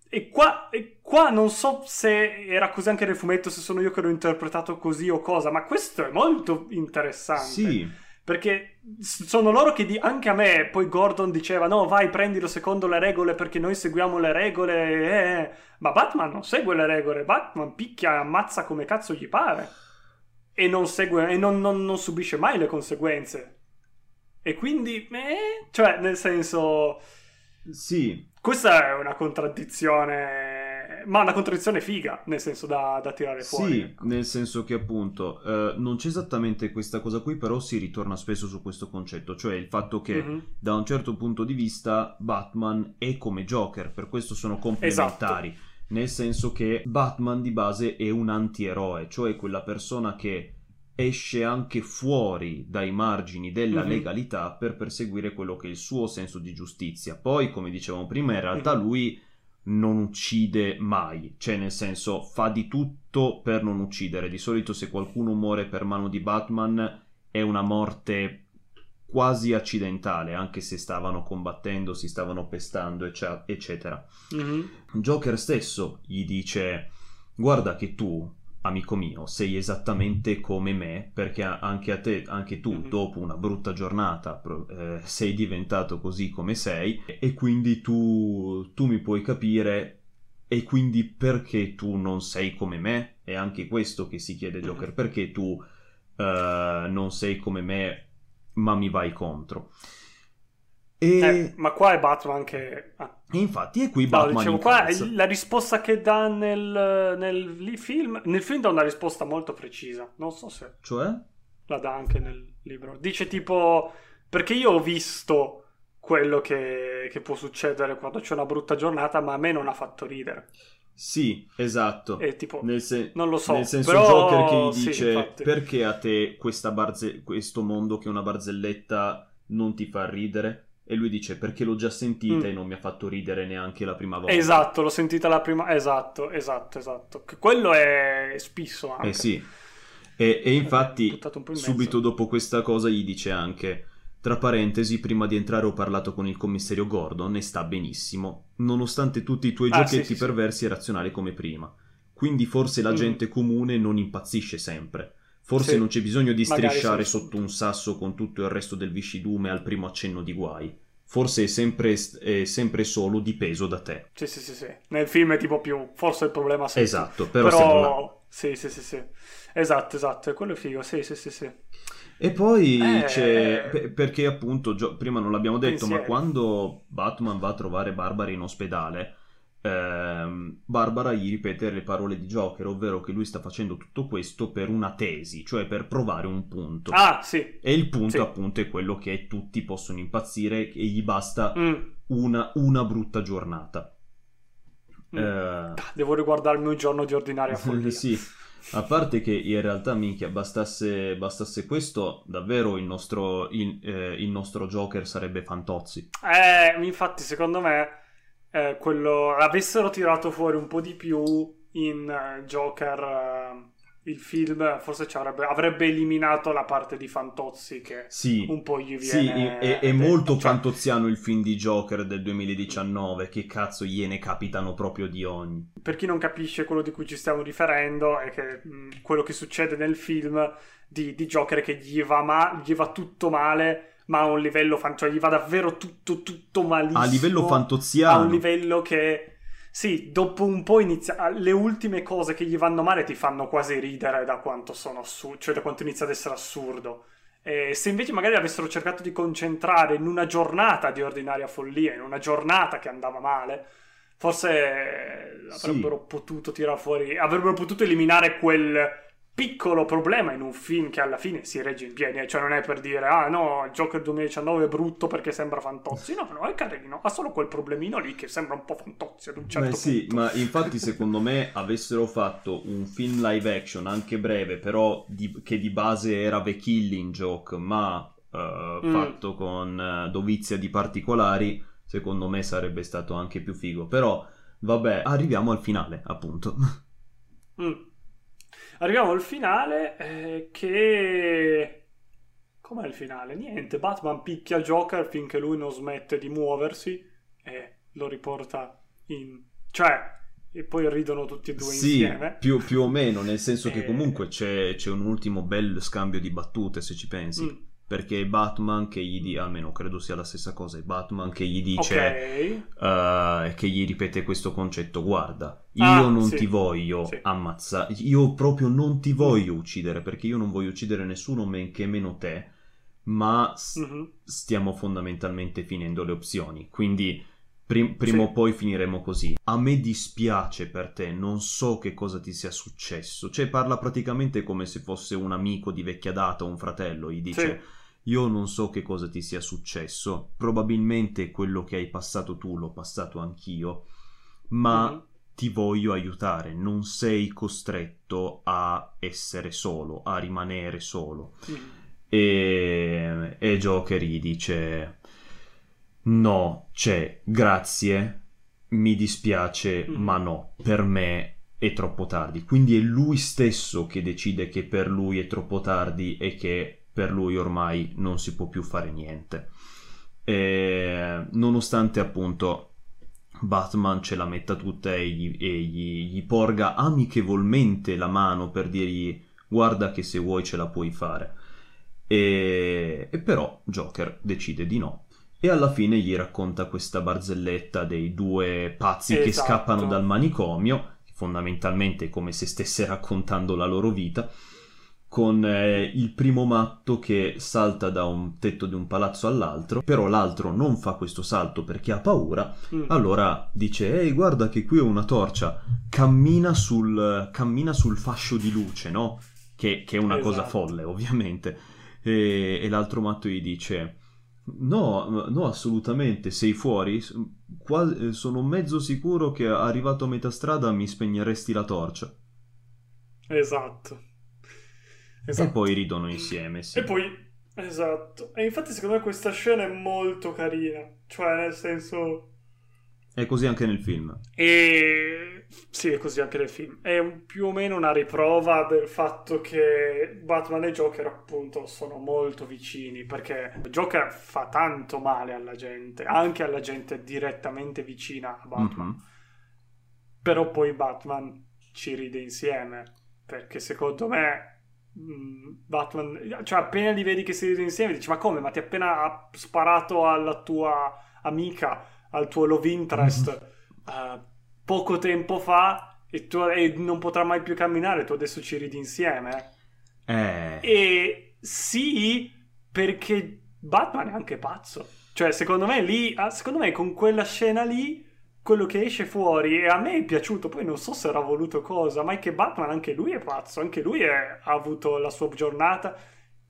e qua, e qua non so se era così anche nel fumetto, se sono io che l'ho interpretato così o cosa, ma questo è molto interessante. Sì, Perché sono loro che di- anche a me, poi Gordon diceva no vai prendilo secondo le regole perché noi seguiamo le regole, eh, eh." ma Batman non segue le regole, Batman picchia e ammazza come cazzo gli pare e non, segue, e non, non- non subisce mai le conseguenze. E quindi, eh, cioè nel senso, sì, questa è una contraddizione, ma una contraddizione figa, nel senso da, da tirare fuori. Sì, ecco. nel senso che appunto eh, non c'è esattamente questa cosa qui, però si ritorna spesso su questo concetto, cioè il fatto che Mhm. da un certo punto di vista Batman è come Joker, per questo sono complementari, Esatto. nel senso che Batman di base è un antieroe, cioè quella persona che esce anche fuori dai margini della Mhm. legalità per perseguire quello che è il suo senso di giustizia. Poi, come dicevamo prima, in realtà Mhm. lui non uccide mai, cioè nel senso fa di tutto per non uccidere. Di solito se qualcuno muore per mano di Batman è una morte quasi accidentale, anche se stavano combattendo, si stavano pestando, ecce- eccetera. Mhm. Joker stesso gli dice: Guarda che tu, amico mio, sei esattamente come me, perché anche a te, anche tu, Mhm. dopo una brutta giornata, eh, sei diventato così come sei, e quindi tu, tu mi puoi capire. E quindi perché tu non sei come me? È anche questo che si chiede Joker: Mhm. perché tu eh, non sei come me, ma mi vai contro? E, Eh, ma qua è Batman che... ah, e infatti è qui No, Batman dicevo, qua incalza. la risposta che dà nel, nel film, nel film dà una risposta molto precisa. Non so se Cioè? la dà anche nel libro. Dice tipo, perché io ho visto quello che, che può succedere quando c'è una brutta giornata, ma a me non ha fatto ridere. Sì, esatto. E tipo, Nel, se- non lo so, nel senso però- Joker che gli sì, dice infatti. perché a te questa barze- questo mondo che è una barzelletta non ti fa ridere? E lui dice perché l'ho già sentita Mm. e non mi ha fatto ridere neanche la prima volta. esatto, l'ho sentita la prima... Esatto, esatto, esatto. Che quello è spisso anche. Eh sì. E, e infatti in subito dopo questa cosa gli dice anche tra parentesi, prima di entrare ho parlato con il commissario Gordon e sta benissimo, nonostante tutti i tuoi Ah, giochetti sì, sì, sì. perversi e razionali come prima. Quindi forse la Mm. gente comune non impazzisce sempre. Forse Sì. non c'è bisogno di strisciare sì. sotto un sasso con tutto il resto del viscidume al primo accenno di guai. Forse è sempre, è sempre solo dipeso da te. Sì, sì, sì, sì. Nel film è tipo più... Forse il problema sei. Esatto, però, là. Sì, sì, sì, sì. Esatto, esatto, è quello è figo, sì, sì, sì, sì. E poi Eh, c'è. pe- Perché appunto, prima non l'abbiamo detto, ma Pensieri. quando Batman va a trovare Barbara in ospedale, Barbara gli ripete le parole di Joker, ovvero che lui sta facendo tutto questo per una tesi, cioè per provare un punto. Ah, sì. E il punto sì. appunto è quello che tutti possono impazzire e gli basta Mm, una, una brutta giornata. mm. Eh, Devo riguardarmi un giorno di ordinaria follia. <laughs> sì, a parte che in realtà, minchia, bastasse, bastasse questo, davvero il nostro, il, eh, il nostro Joker sarebbe Fantozzi. Eh, infatti, secondo me, eh, quello avessero tirato fuori un po' di più in eh, Joker, eh, il film forse avrebbe, avrebbe, eliminato la parte di Fantozzi che sì, un po' gli viene... Sì, è, è molto cioè... fantoziano il film di Joker del 2019, che cazzo gliene capitano proprio di ogni. Per chi non capisce quello di cui ci stiamo riferendo è che mh, quello che succede nel film di, di Joker è che gli va, ma- gli va tutto male ma a un livello fan- cioè gli va davvero tutto tutto malissimo a livello fantoziano a un livello che sì, dopo un po' inizia. Le ultime cose che gli vanno male ti fanno quasi ridere da quanto sono assurdo, cioè da quanto inizia ad essere assurdo. E se invece magari avessero cercato di concentrare in una giornata di ordinaria follia, in una giornata che andava male, forse avrebbero sì. potuto tirare fuori, avrebbero potuto eliminare quel piccolo problema in un film che alla fine si regge in piedi, eh. cioè non è per dire ah no, il Joker 2019 è brutto perché sembra Fantozzi, no, no, è carino, ha solo quel problemino lì che sembra un po' Fantozzi ad un certo Beh, sì, ma infatti secondo me avessero fatto un film live action anche breve, però di, che di base era The Killing Joke, ma uh, mm. fatto con uh, dovizia di particolari, secondo me sarebbe stato anche più figo, però vabbè, arriviamo al finale, appunto. Mm. Arriviamo al finale eh, che... Com'è il finale? Niente, Batman picchia Joker finché lui non smette di muoversi e lo riporta in... Cioè, e poi ridono tutti e due sì, insieme. Più, più o meno, nel senso e... che comunque c'è, c'è, un ultimo bel scambio di battute, se ci pensi. Mm perché Batman che gli dice, almeno credo sia la stessa cosa, Batman che gli dice, okay. uh, che gli ripete questo concetto, guarda, io ah, non sì. ti voglio sì. ammazzare, io proprio non ti voglio uccidere, perché io non voglio uccidere nessuno, men che meno te, ma s- mm-hmm. stiamo fondamentalmente finendo le opzioni, quindi prim- prima sì. o poi finiremo così. A me dispiace per te, non so che cosa ti sia successo, cioè parla praticamente come se fosse un amico di vecchia data, un fratello, gli dice io non so che cosa ti sia successo, probabilmente quello che hai passato tu l'ho passato anch'io, ma mm-hmm. ti voglio aiutare, non sei costretto a essere solo, a rimanere solo. Mm-hmm. E, e Joker gli dice: No, c'è, grazie, mi dispiace, mm-hmm. ma no, per me è troppo tardi. Quindi è lui stesso che decide che per lui è troppo tardi e che per lui ormai non si può più fare niente. E, nonostante appunto Batman ce la metta tutta e, gli, e gli, gli, porga amichevolmente la mano per dirgli guarda che se vuoi ce la puoi fare. E, e però Joker decide di no. E alla fine gli racconta questa barzelletta dei due pazzi esatto. che scappano dal manicomio, fondamentalmente come se stesse raccontando la loro vita con eh, il primo matto che salta da un tetto di un palazzo all'altro, però l'altro non fa questo salto perché ha paura, mm. allora dice ehi guarda che qui ho una torcia, cammina sul, cammina sul fascio di luce, no? Che, che è una esatto. cosa folle ovviamente, e, e, l'altro matto gli dice no, no assolutamente, sei fuori, Quasi, sono mezzo sicuro che arrivato a metà strada mi spegneresti la torcia. Esatto. Esatto. E poi ridono insieme, sì. E poi, esatto. E infatti secondo me questa scena è molto carina. Cioè, nel senso... È così anche nel film. E sì, è così anche nel film. È un, più o meno una riprova del fatto che Batman e Joker, appunto, sono molto vicini. Perché Joker fa tanto male alla gente, anche alla gente direttamente vicina a Batman. Mm-hmm. Però poi Batman ci ride insieme. Perché secondo me Mm, Batman, cioè appena li vedi che si ridono insieme, dici: Ma come? Ma ti ha appena sparato alla tua amica, al tuo love interest uh, <laughs> poco tempo fa e, tu, e non potrà mai più camminare. Tu adesso ci ridi insieme. Eh. E sì, perché Batman è anche pazzo. Cioè, secondo me lì, ah, secondo me con quella scena lì quello che esce fuori e a me è piaciuto, poi non so se era voluto cosa, ma è che Batman anche lui è pazzo, anche lui è, ha avuto la sua giornata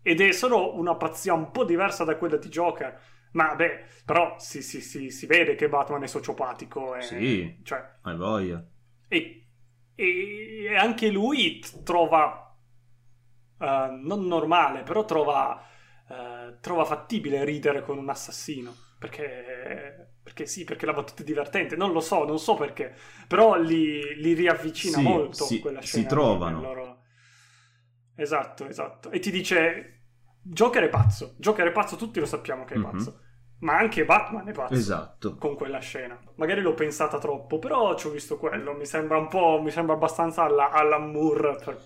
ed è solo una pazzia un po' diversa da quella di Joker. Ma beh, però si, si, si, si vede che Batman è sociopatico. E, sì, cioè, hai voglia. E, e, anche lui trova, uh, non normale, però trova, uh, trova fattibile ridere con un assassino. Perché perché sì, perché la battuta è divertente, non lo so, non so perché, però li, li riavvicina sì, molto si, quella scena. Si trovano. Loro... Esatto, esatto. E ti dice Joker è pazzo. Joker è pazzo, tutti lo sappiamo che è Mhm. pazzo. Ma anche Batman è pazzo. Esatto. Con quella scena. Magari l'ho pensata troppo, però ci ho visto quello. Mi sembra un po'. Mi sembra abbastanza alla, alla Moore per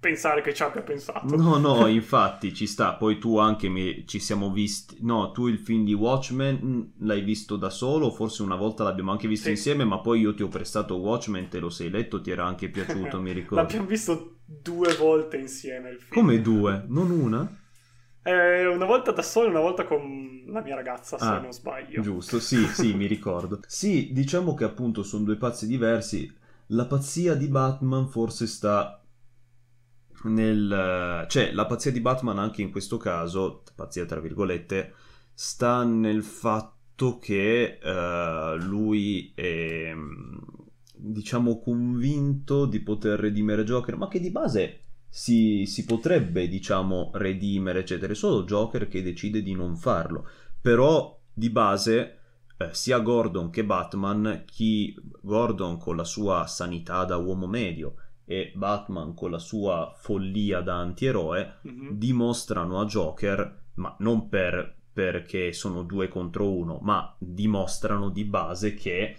pensare che ci abbia pensato. No, no, <laughs> infatti ci sta. Poi tu anche mi- ci siamo visti. No, tu il film di Watchmen mh, l'hai visto da solo, forse una volta l'abbiamo anche visto Sì. insieme, ma poi io ti ho prestato Watchmen, te lo sei letto, ti era anche piaciuto, <laughs> mi ricordo. L'abbiamo visto due volte insieme il film. Come due? Non una? Eh, una volta da solo una volta con la mia ragazza, se Ah, non sbaglio. Giusto, sì, sì, mi ricordo. <laughs> Sì, diciamo che appunto sono due pazzi diversi. La pazzia di Batman forse sta nel... cioè, la pazzia di Batman anche in questo caso, pazzia tra virgolette, sta nel fatto che eh, lui è, diciamo, convinto di poter redimere Joker, ma che di base si, si potrebbe, diciamo, redimere, eccetera. È solo Joker che decide di non farlo. Però, di base, eh, sia Gordon che Batman, chi Gordon con la sua sanità da uomo medio e Batman con la sua follia da antieroe, Mhm. dimostrano a Joker, ma non per, perché sono due contro uno, ma dimostrano di base che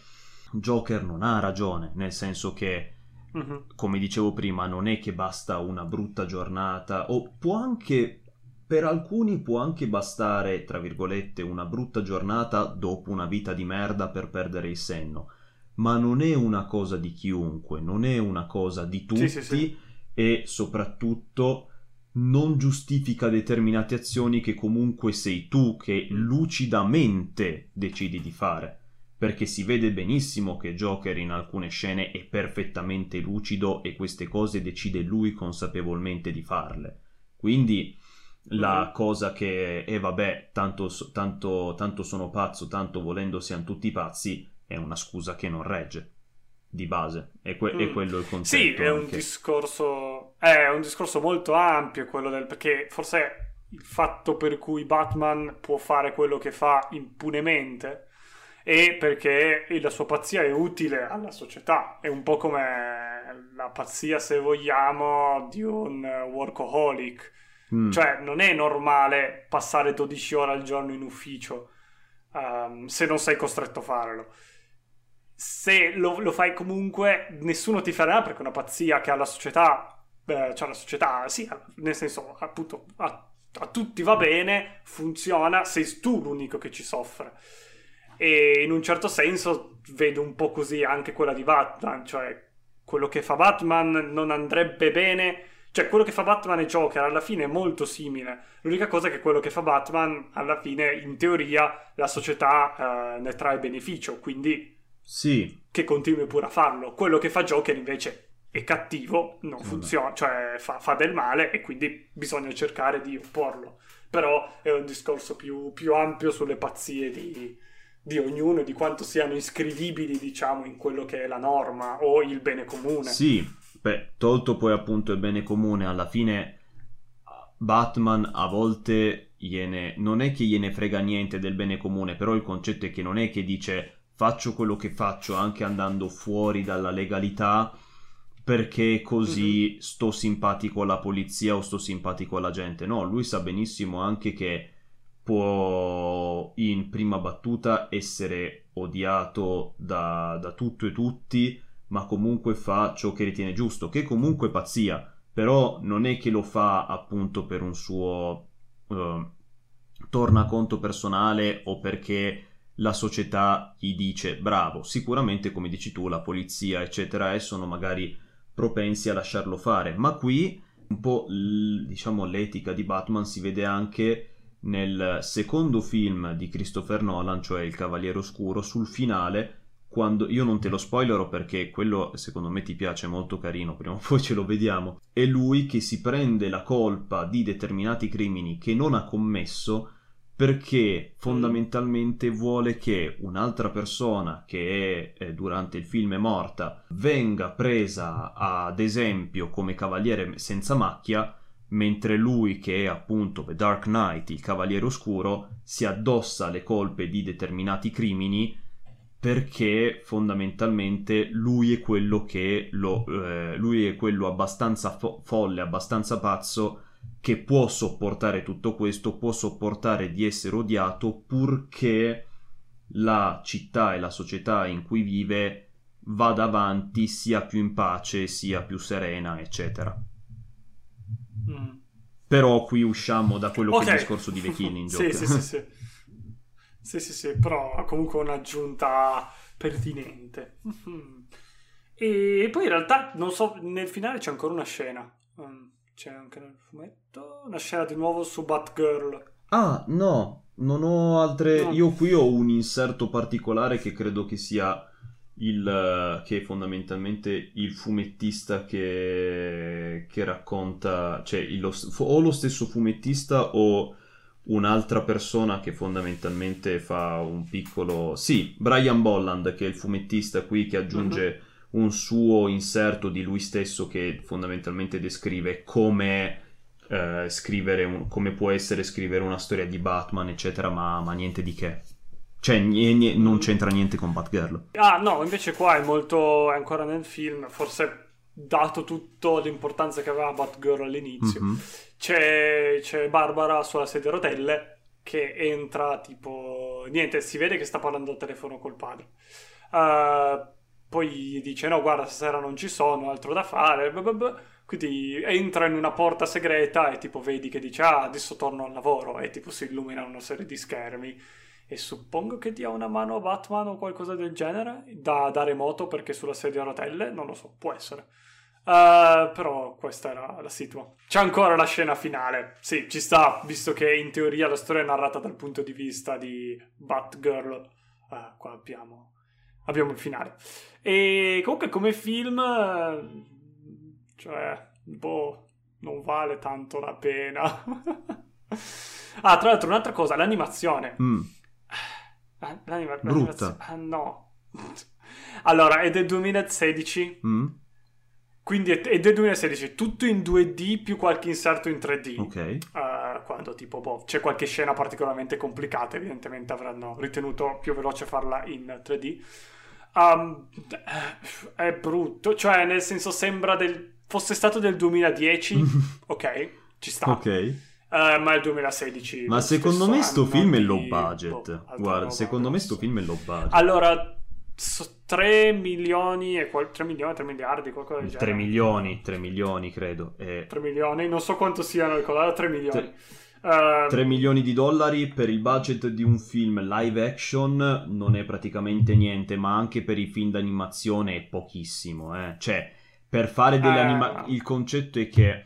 Joker non ha ragione, nel senso che Mhm. come dicevo prima, non è che basta una brutta giornata, o può anche, per alcuni può anche bastare, tra virgolette, una brutta giornata dopo una vita di merda per perdere il senno, ma non è una cosa di chiunque, non è una cosa di tutti Sì, sì, sì. e soprattutto non giustifica determinate azioni che comunque sei tu che lucidamente decidi di fare perché si vede benissimo che Joker in alcune scene è perfettamente lucido e queste cose decide lui consapevolmente di farle. Quindi la Mhm. cosa che è vabbè, tanto, tanto, tanto sono pazzo, tanto volendo siamo tutti pazzi, è una scusa che non regge. Di base, è, que- Mm. quello il concetto. Sì, è un discorso. È un discorso molto ampio quello del. Perché forse il fatto per cui Batman può fare quello che fa impunemente è perché la sua pazzia è utile alla società. È un po' come la pazzia, se vogliamo, di un workaholic. Mm. Cioè, non è normale passare 12 ore al giorno in ufficio ehm, se non sei costretto a farlo. Se lo, lo fai comunque, nessuno ti farà perché è una pazzia che alla società, eh, cioè la società, sì, nel senso, appunto, a, a tutti va bene, funziona, sei tu l'unico che ci soffre. E in un certo senso vedo un po' così anche quella di Batman, cioè quello che fa Batman non andrebbe bene cioè, quello che fa Batman e Joker alla fine è molto simile. L'unica cosa è che quello che fa Batman, alla fine, in teoria, la società eh, ne trae beneficio, quindi Sì, che continui pure a farlo. Quello che fa Joker, invece, è cattivo, non Vabbè. funziona, cioè fa, fa del male e quindi bisogna cercare di opporlo. Però è un discorso più, più ampio sulle pazzie di, di ognuno e di quanto siano iscrivibili, diciamo, in quello che è la norma o il bene comune. Sì, beh, tolto poi appunto il bene comune, alla fine Batman a volte gliene, non è che gliene frega niente del bene comune, però il concetto è che non è che dice faccio quello che faccio anche andando fuori dalla legalità perché così sto simpatico alla polizia o sto simpatico alla gente. No, lui sa benissimo anche che può in prima battuta essere odiato da, da tutto e tutti, ma comunque fa ciò che ritiene giusto, che comunque è pazzia, però non è che lo fa appunto per un suo eh, tornaconto personale o perché la società gli dice bravo, sicuramente come dici tu la polizia eccetera e sono magari propensi a lasciarlo fare, ma qui un po' diciamo l'etica di Batman si vede anche nel secondo film di Christopher Nolan, cioè Il Cavaliere Oscuro, sul finale quando io non te lo spoilerò perché quello secondo me ti piace molto carino, prima o poi ce lo vediamo. È lui che si prende la colpa di determinati crimini che non ha commesso perché fondamentalmente vuole che un'altra persona che è, eh, durante il film è morta venga presa ad esempio come cavaliere senza macchia mentre lui che è appunto The Dark Knight, il cavaliere oscuro, si addossa le colpe di determinati crimini perché fondamentalmente lui è quello che lo, eh, lui è quello abbastanza fo- folle, abbastanza pazzo che può sopportare tutto questo, può sopportare di essere odiato purché la città e la società in cui vive vada avanti, sia più in pace, sia più serena, eccetera. Mm. Però qui usciamo da quello okay. che è il discorso di Vecchini in <laughs> gioco. sì, sì, sì, sì. Sì, sì, sì, però comunque un'aggiunta pertinente. E poi in realtà, non so, nel finale c'è ancora una scena. Um, c'è anche nel fumetto una scena di nuovo su Batgirl. Ah, no, non ho altre... No. Io qui ho un inserto particolare che credo che sia il... che è fondamentalmente il fumettista che, che racconta... Cioè, il, o lo stesso fumettista o un'altra persona che fondamentalmente fa un piccolo... Sì, Brian Bolland, che è il fumettista qui che aggiunge uh-huh. un suo inserto di lui stesso che fondamentalmente descrive come... Eh, scrivere un, come può essere scrivere una storia di Batman, eccetera, ma, ma niente di che. Cioè, n- n- non c'entra niente con Batgirl. Ah, no, invece qua è molto. è ancora nel film. Forse dato tutto l'importanza che aveva Batgirl all'inizio. Mm-hmm. C'è, c'è Barbara sulla sedia a rotelle che entra tipo... Niente, si vede che sta parlando al telefono col padre. Uh, poi dice no guarda stasera non ci sono, altro da fare. Quindi entra in una porta segreta e tipo vedi che dice ah adesso torno al lavoro e tipo si illumina una serie di schermi. E suppongo che dia una mano a Batman o qualcosa del genere da, da remoto perché sulla sedia a rotelle, non lo so, può essere. Uh, però questa era la situa. C'è ancora la scena finale. Sì, ci sta, visto che in teoria la storia è narrata dal punto di vista di Batgirl. Uh, qua abbiamo, abbiamo il finale. E comunque come film, cioè, boh, non vale tanto la pena. <laughs> ah, tra l'altro un'altra cosa, l'animazione. Mm. L'anima- Brutta. Ah, no. <laughs> allora, è del 2016. Mm quindi è, del 2016, tutto in 2D più qualche inserto in 3D. Ok. Uh, quando tipo boh, c'è qualche scena particolarmente complicata, evidentemente avranno ritenuto più veloce farla in 3D. Um, è brutto, cioè nel senso sembra del... fosse stato del 2010, <laughs> ok, ci sta. Ok. Uh, ma il 2016. Ma secondo me sto film è low budget. Boh, Guarda, secondo me sto film è low budget. Allora, 3 milioni e qual- 3 milioni, 3 miliardi, qualcosa del 3 genere. 3 milioni, 3 milioni credo. E... 3 milioni, non so quanto siano ricordate, 3 milioni. 3... Uh, 3 milioni di dollari per il budget di un film live action non è praticamente niente, ma anche per i film d'animazione è pochissimo. Eh. Cioè, per fare delle uh, animazioni... Il concetto è che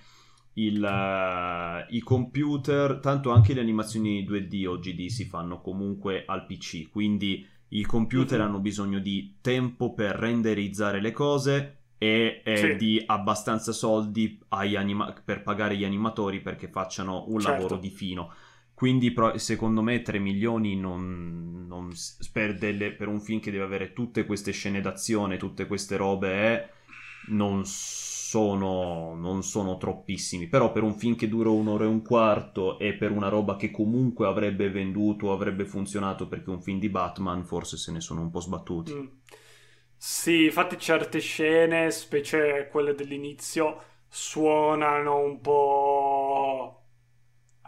il, uh, i computer, tanto anche le animazioni 2D o GD si fanno comunque al PC, quindi i computer mm-hmm. hanno bisogno di tempo per renderizzare le cose e sì. di abbastanza soldi anima- per pagare gli animatori perché facciano un certo. lavoro di fino. Quindi, pro- secondo me, 3 milioni non, non per, delle, per, un film che deve avere tutte queste scene d'azione, tutte queste robe, eh, non sono, non sono troppissimi. Però per un film che dura un'ora e un quarto e per una roba che comunque avrebbe venduto, avrebbe funzionato perché un film di Batman, forse se ne sono un po' sbattuti. Mm. Sì, infatti certe scene, specie quelle dell'inizio, suonano un po'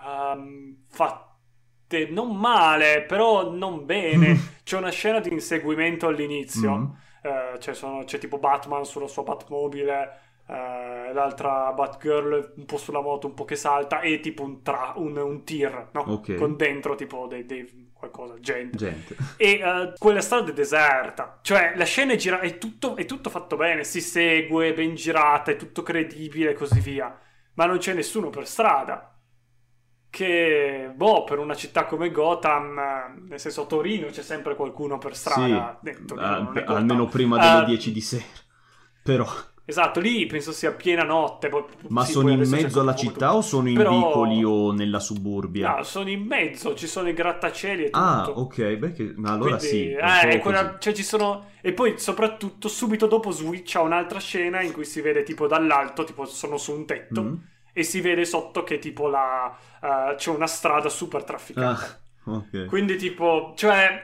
um, fatte non male, però non bene. <laughs> C'è una scena di inseguimento all'inizio. Mm. Uh, cioè sono, c'è tipo Batman sulla sua Batmobile Uh, l'altra Batgirl un po' sulla moto, un po' che salta e tipo un, tra, un, un tir, no? okay. Con dentro tipo dei, dei qualcosa, gente. gente. E uh, quella strada è deserta, cioè la scena è girata, è tutto, è tutto fatto bene, si segue, ben girata, è tutto credibile e così via, ma non c'è nessuno per strada. Che, boh, per una città come Gotham, nel senso Torino c'è sempre qualcuno per strada. Sì, Torino, uh, almeno prima delle 10 di sera. Però... Esatto, lì penso sia piena notte. Ma sì, sono in mezzo alla città tu. o sono in Però... vicoli o nella suburbia? No, sono in mezzo, ci sono i grattacieli e ah, tutto. Ah, ok, beh, che... ma allora Quindi, sì. Eh, quella... cioè, ci sono... E poi soprattutto subito dopo switch a un'altra scena in cui si vede tipo dall'alto, tipo sono su un tetto, mm. e si vede sotto che tipo la... Uh, c'è una strada super trafficata. Ah, ok. Quindi tipo, cioè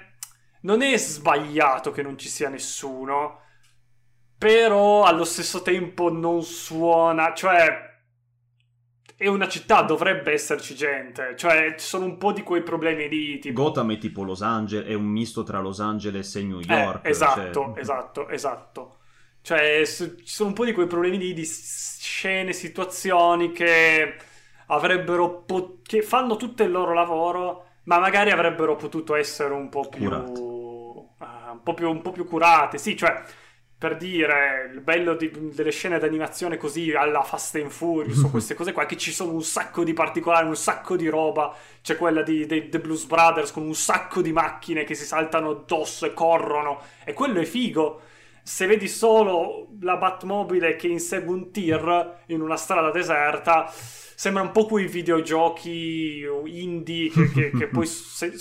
non è sbagliato che non ci sia nessuno, però allo stesso tempo non suona, cioè è una città, dovrebbe esserci gente, cioè ci sono un po' di quei problemi lì. Tipo... Gotham è tipo Los Angeles, è un misto tra Los Angeles e New eh, York. Eh, esatto, cioè... esatto, esatto. Cioè ci sono un po' di quei problemi lì di scene, situazioni che avrebbero pot- che fanno tutto il loro lavoro, ma magari avrebbero potuto essere un po' più, uh, un, po più un po' più curate. Sì, cioè per dire il bello di, delle scene d'animazione così alla Fast and Furious o <laughs> queste cose qua che ci sono un sacco di particolari un sacco di roba. C'è quella di The Blues Brothers con un sacco di macchine che si saltano addosso e corrono. E quello è figo. Se vedi solo la Batmobile che insegue un tir in una strada deserta sembra un po' quei videogiochi indie che, che, che <laughs> poi se,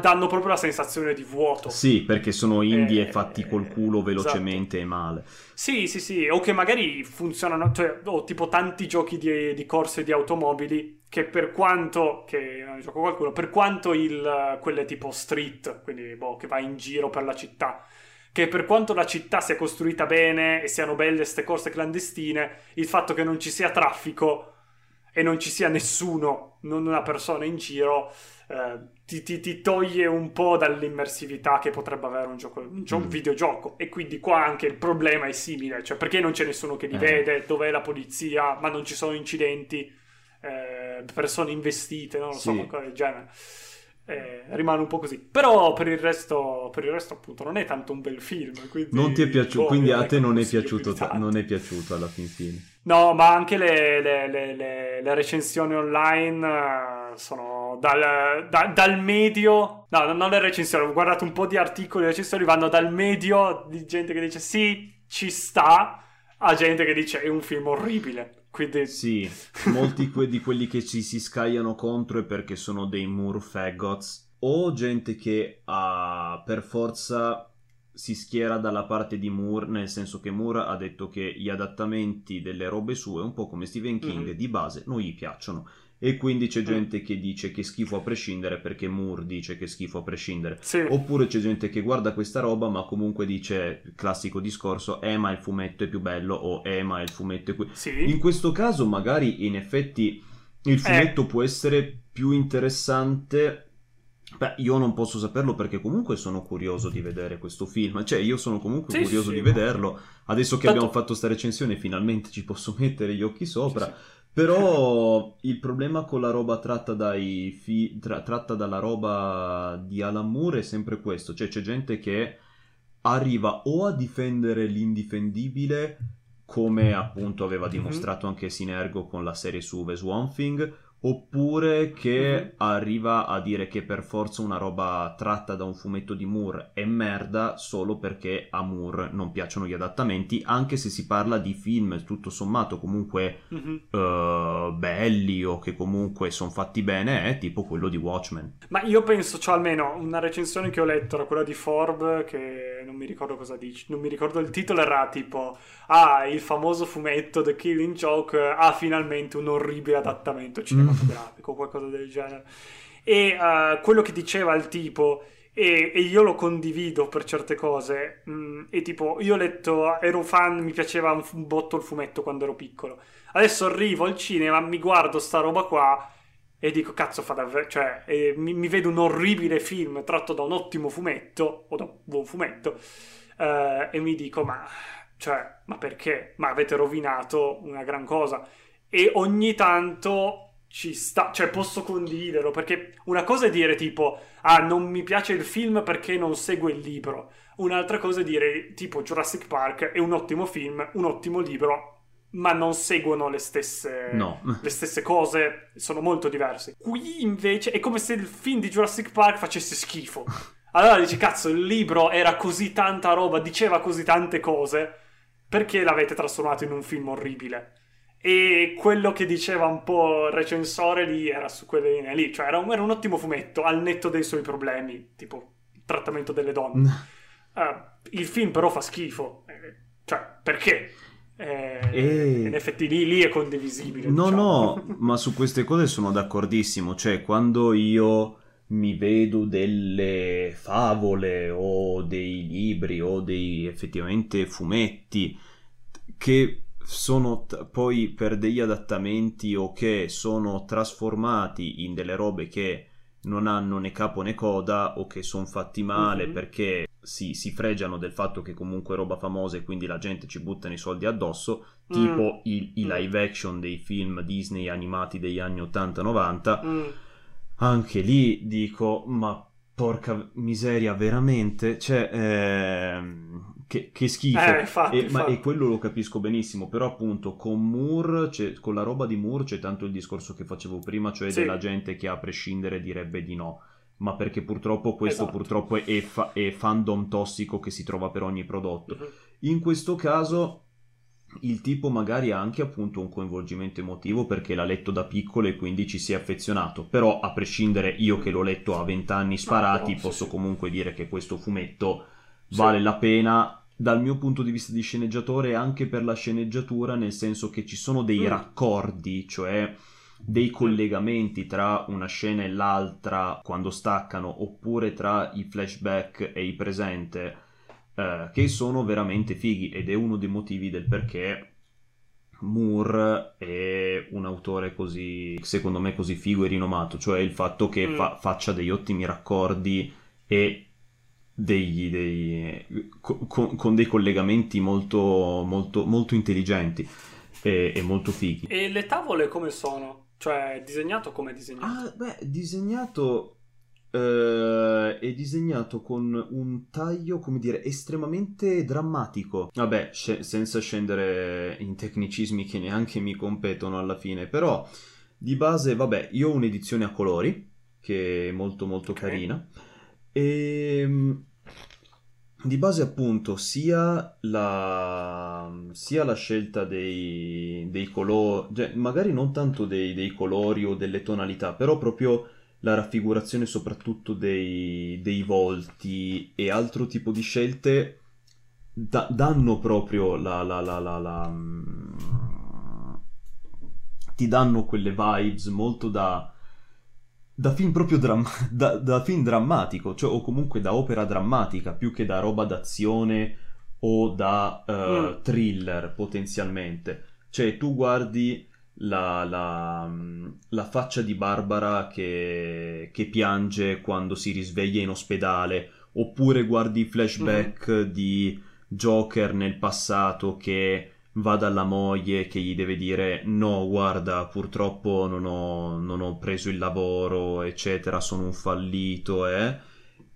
danno proprio la sensazione di vuoto. Sì, perché sono indie eh, fatti col culo velocemente esatto. e male. Sì, sì, sì, o che magari funzionano, cioè, o tipo tanti giochi di, di corse di automobili che per quanto, che non gioco qualcuno, per quanto il, quelle tipo street, quindi boh, che va in giro per la città, che per quanto la città sia costruita bene e siano belle queste corse clandestine, il fatto che non ci sia traffico e non ci sia nessuno, non una persona in giro, eh, ti, ti, ti, toglie un po' dall'immersività che potrebbe avere un, gioco, un, gio- mm. videogioco. E quindi qua anche il problema è simile, cioè perché non c'è nessuno che li eh. vede, dov'è la polizia, ma non ci sono incidenti, eh, persone investite, non lo so, qualcosa del genere. Eh, rimane un po' così. Però per il, resto, per il resto, appunto, non è tanto un bel film. Quindi, non ti è piaciuto, quindi a te non è piaciuto, non è piaciuto alla fin fine. No, ma anche le, le, le, le recensioni online uh, dal, da, dal, medio. No, non le recensioni, ho guardato un po' di articoli, le recensioni vanno dal medio di gente che dice sì, ci sta, a gente che dice è un film orribile. Quindi... Sì, molti que- di quelli che ci si scagliano contro è perché sono dei Moore faggots o gente che ha per forza si schiera dalla parte di Moore, nel senso che Moore ha detto che gli adattamenti delle robe sue, un po' come Stephen King, mm-hmm. di base non gli piacciono e quindi c'è mm. gente che dice che schifo a prescindere perché Moore dice che schifo a prescindere. Sì. Oppure c'è gente che guarda questa roba ma comunque dice, classico discorso, eh ma il fumetto è più bello o eh ma il fumetto è qui. Sì. In questo caso magari in effetti il fumetto eh. può essere più interessante Beh, io non posso saperlo perché comunque sono curioso di vedere questo film. Cioè, io sono comunque sì, curioso sì, di vederlo. Adesso che Tanto... abbiamo fatto sta recensione, finalmente ci posso mettere gli occhi sopra. Sì, però il problema con la roba tratta, fi- tra- tratta dalla roba di Alan Moore è sempre questo, cioè c'è gente che arriva o a difendere l'indifendibile, come appunto aveva mhm. dimostrato anche Sinergo con la serie su The Swamp Thing, oppure che mm-hmm. arriva a dire che per forza una roba tratta da un fumetto di Moore è merda solo perché a Moore non piacciono gli adattamenti, anche se si parla di film tutto sommato comunque mm-hmm. uh, belli o che comunque sono fatti bene, è tipo quello di Watchmen. Ma io penso, cioè almeno una recensione che ho letto era quella di Forbes, che non mi ricordo cosa dice, non mi ricordo il titolo, era tipo, ah, il famoso fumetto The Killing Joke ha finalmente un orribile adattamento cinematografico. Mm <laughs> cinematografico o qualcosa del genere. E uh, quello che diceva il tipo, e, e, io lo condivido per certe cose, mh, mm, e tipo, io ho letto, ero fan, mi piaceva un, un botto il fumetto quando ero piccolo. Adesso arrivo al cinema, mi guardo sta roba qua e dico cazzo fa davvero cioè eh, mi, mi, vedo un orribile film tratto da un ottimo fumetto o da un buon fumetto eh, e mi dico ma cioè ma perché ma avete rovinato una gran cosa e ogni tanto ci sta, cioè posso condividerlo perché una cosa è dire tipo ah non mi piace il film perché non segue il libro, un'altra cosa è dire tipo Jurassic Park è un ottimo film, un ottimo libro, ma non seguono le stesse, no. le stesse cose, sono molto diversi. Qui invece è come se il film di Jurassic Park facesse schifo. Allora dici cazzo il libro era così tanta roba, diceva così tante cose, perché l'avete trasformato in un film orribile? E quello che diceva un po' il recensore lì era su quelle linee lì, cioè era un, era un ottimo fumetto al netto dei suoi problemi, tipo il trattamento delle donne. Uh, il film però fa schifo, eh, cioè perché? Eh, e... In effetti lì, lì è condivisibile. No, diciamo. no, <laughs> ma su queste cose sono d'accordissimo, cioè quando io mi vedo delle favole o dei libri o dei effettivamente fumetti che sono t- poi per degli adattamenti o che sono trasformati in delle robe che non hanno né capo né coda o che sono fatti male mm-hmm. perché si, si, fregiano del fatto che comunque è roba famosa e quindi la gente ci butta i soldi addosso, mm. tipo i, i, mm. live action dei film Disney animati degli anni 80-90. Mm. Anche lì dico, ma porca miseria, veramente? Cioè, ehm che, che schifo. Eh, infatti, e, infatti. Ma, e quello lo capisco benissimo, però appunto con Moore, con la roba di Moore c'è tanto il discorso che facevo prima, cioè sì. della gente che a prescindere direbbe di no. Ma perché purtroppo questo esatto. purtroppo è, fa- è, fandom tossico che si trova per ogni prodotto. Uh-huh. In questo caso il tipo magari ha anche appunto un coinvolgimento emotivo perché l'ha letto da piccolo e quindi ci si è affezionato. Però a prescindere io che l'ho letto a vent'anni sparati, ah, no, posso sì, comunque dire che questo fumetto vale la pena dal mio punto di vista di sceneggiatore anche per la sceneggiatura, nel senso che ci sono dei mm. raccordi, cioè dei collegamenti tra una scena e l'altra quando staccano, oppure tra i flashback e il presente, eh, che sono veramente fighi ed è uno dei motivi del perché Moore è un autore così, secondo me, così figo e rinomato, cioè il fatto che mm. fa- faccia degli ottimi raccordi e degli, dei, con, con, dei collegamenti molto, molto, molto intelligenti e, e, molto fighi. E le tavole come sono? Cioè, disegnato come è disegnato? Ah, beh, disegnato eh, è disegnato con un taglio, come dire, estremamente drammatico. Vabbè, sc- senza scendere in tecnicismi che neanche mi competono alla fine, però di base, vabbè, io ho un'edizione a colori che è molto molto okay. carina e ehm, di base appunto sia la, sia la scelta dei, dei colori, cioè, magari non tanto dei, dei, colori o delle tonalità, però proprio la raffigurazione soprattutto dei, dei volti e altro tipo di scelte da, danno proprio la, la, la, mm, ti danno quelle vibes molto da da film proprio dram- <laughs> da, da, film drammatico, cioè, o comunque da opera drammatica, più che da roba d'azione o da uh, mm. thriller potenzialmente. Cioè, tu guardi la, la, la faccia di Barbara che, che, piange quando si risveglia in ospedale, oppure guardi i flashback mm. di Joker nel passato che va dalla moglie che gli deve dire no guarda purtroppo non ho, non ho preso il lavoro eccetera sono un fallito eh?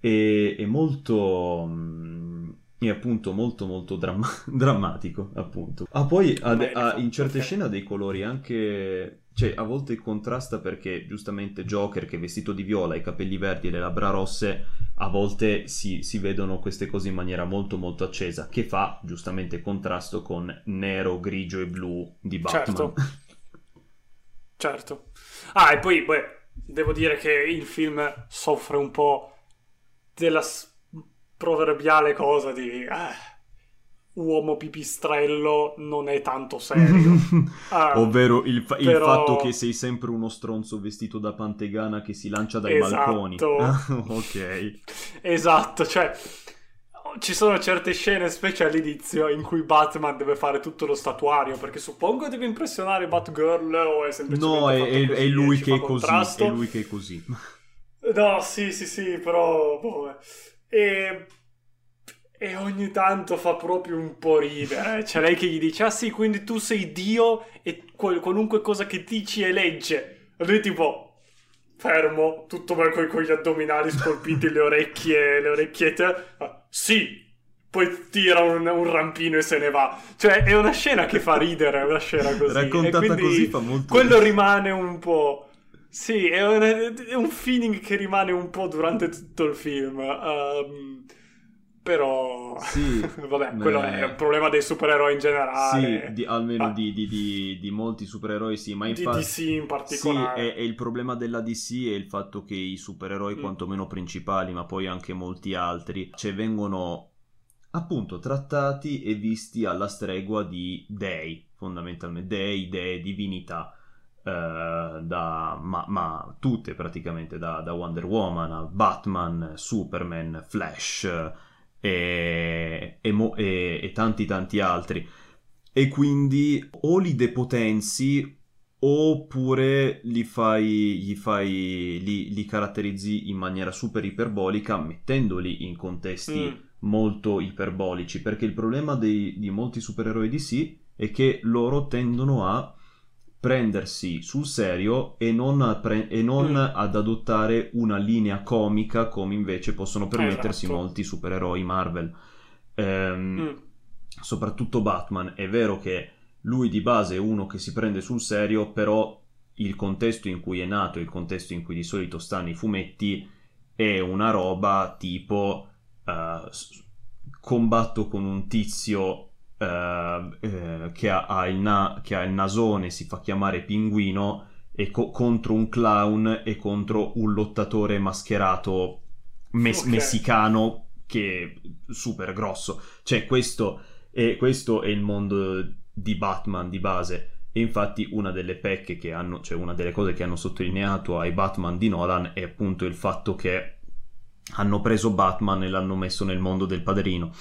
e è molto mm, è appunto molto molto dramma- <laughs> drammatico appunto ah poi ha, ha, in certe scene ha dei colori anche cioè a volte contrasta perché giustamente Joker che è vestito di viola, i capelli verdi e le labbra rosse, a volte si, si, vedono queste cose in maniera molto molto accesa, che fa giustamente contrasto con nero, grigio e blu di Batman. Certo. <laughs> certo. Ah, e poi beh, devo dire che il film soffre un po' della proverbiale cosa di... Eh uomo pipistrello non è tanto serio. <laughs> ah, Ovvero il, fa- però... il, fatto che sei sempre uno stronzo vestito da pantegana che si lancia dai esatto. balconi. <laughs> ok. Esatto, cioè ci sono certe scene, specie all'inizio, in cui Batman deve fare tutto lo statuario, perché suppongo deve impressionare Batgirl o è semplicemente No, è, è, è lui che è così, contrasto. è lui che è così. No, sì, sì, sì, però... Boh, e e ogni tanto fa proprio un po' ridere. C'è lei che gli dice: Ah sì, quindi tu sei Dio e qualunque cosa che dici è legge. E lui tipo, fermo, tutto bene con, con gli addominali scolpiti, le orecchie, le orecchiette. Ah, sì, poi tira un, un, rampino e se ne va. Cioè, è una scena che fa ridere, è una scena così. Raccontata così fa molto Quello ridere. rimane un po'. Sì, è un, è un, feeling che rimane un po' durante tutto il film. Um, però sì, <laughs> vabbè, quello è un problema dei supereroi in generale. Sì, di, almeno ah. di, di, di, molti supereroi sì, ma infatti... Di DC in particolare. Sì, è, è, il problema della DC è il fatto che i supereroi, mm. quantomeno principali, ma poi anche molti altri, cioè vengono appunto trattati e visti alla stregua di dei, fondamentalmente, dei, dee, divinità. Uh, da, ma, ma, tutte praticamente, da, da, Wonder Woman a Batman, Superman, Flash e, e, mo, e, e tanti tanti altri. E quindi o li depotenzi oppure li fai, gli fai, li, li, caratterizzi in maniera super iperbolica mettendoli in contesti mm. molto iperbolici perché il problema dei, di molti supereroi DC è che loro tendono a prendersi sul serio e non, pre- e non mm. ad adottare una linea comica come invece possono permettersi esatto. molti supereroi Marvel ehm, mm. soprattutto Batman è vero che lui di base è uno che si prende sul serio, però il contesto in cui è nato, il contesto in cui di solito stanno i fumetti, è una roba tipo uh, combatto con un tizio uh, uh, che, ha, ha na- che, ha, il nasone, si fa chiamare pinguino, e co- contro un clown e contro un lottatore mascherato mes- okay. messicano che è super grosso. Cioè questo è, questo è il mondo di Batman di base. E infatti una delle pecche che hanno, cioè una delle cose che hanno sottolineato ai Batman di Nolan è appunto il fatto che hanno preso Batman e l'hanno messo nel mondo del padrino.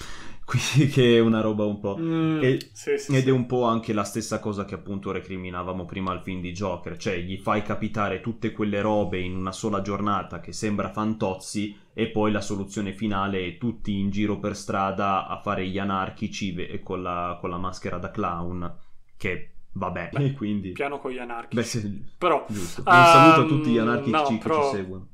Quindi che è una roba un po'... Mm, e, sì, sì, ed sì. è un po' anche la stessa cosa che appunto recriminavamo prima al film di Joker, cioè gli fai capitare tutte quelle robe in una sola giornata che sembra fantozzi e poi la soluzione finale è tutti in giro per strada a fare gli anarchici e con la, con la maschera da clown, che vabbè, e <laughs> quindi... Piano con gli anarchici. Beh, se... Però... Un um, saluto a tutti gli anarchici no, che però... ci seguono.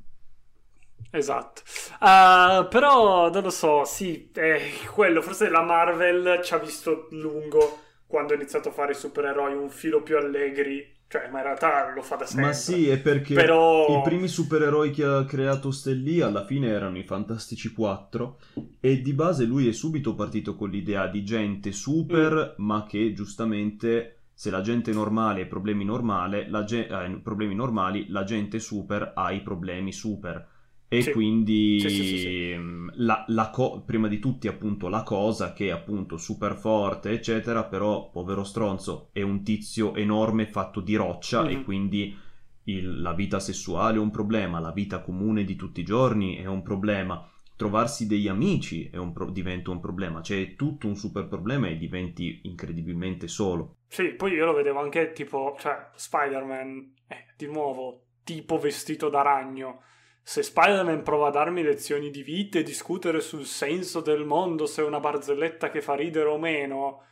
Esatto. Uh, però non lo so, sì, è quello, forse la Marvel ci ha visto lungo quando ha iniziato a fare i supereroi un filo più allegri. Cioè, ma in realtà lo fa da sempre. Ma sì, è perché però... i primi supereroi che ha creato Stellì alla fine erano i Fantastici 4 e di base lui è subito partito con l'idea di gente super, mm. ma che giustamente se la gente normale ha problemi, normale, ge- eh, problemi normali, la gente super ha i problemi super e sì. quindi sì, sì, mm, la, la co- prima di tutti appunto la cosa che è appunto super forte eccetera però povero stronzo è un tizio enorme fatto di roccia mm-hmm. e quindi il, la vita sessuale è un problema la vita comune di tutti i giorni è un problema trovarsi degli amici un pro- diventa un problema cioè è tutto un super problema e diventi incredibilmente solo sì poi io lo vedevo anche tipo cioè Spider-Man eh, di nuovo tipo vestito da ragno se Spider-Man prova a darmi lezioni di vita e discutere sul senso del mondo, se è una barzelletta che fa ridere o meno,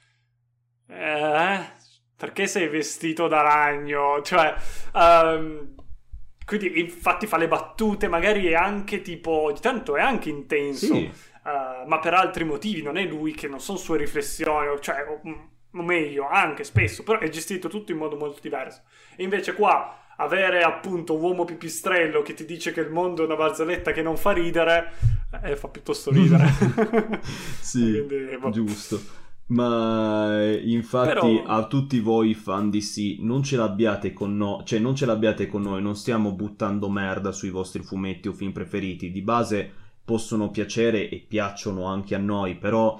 eh, perché sei vestito da ragno? Cioè, um, quindi infatti fa le battute, magari è anche tipo, di tanto è anche intenso, sì. uh, ma per altri motivi, non è lui che non sono sue riflessioni, cioè, o, o meglio, anche spesso, però è gestito tutto in modo molto diverso. E invece qua avere appunto un uomo pipistrello che ti dice che il mondo è una barzelletta che non fa ridere, eh, fa piuttosto ridere. <laughs> sì, <laughs> Quindi, boh. giusto. Ma eh, infatti Però... a tutti voi fan di sì, non ce l'abbiate con noi, cioè non ce l'abbiate con noi, non stiamo buttando merda sui vostri fumetti o film preferiti, di base possono piacere e piacciono anche a noi, però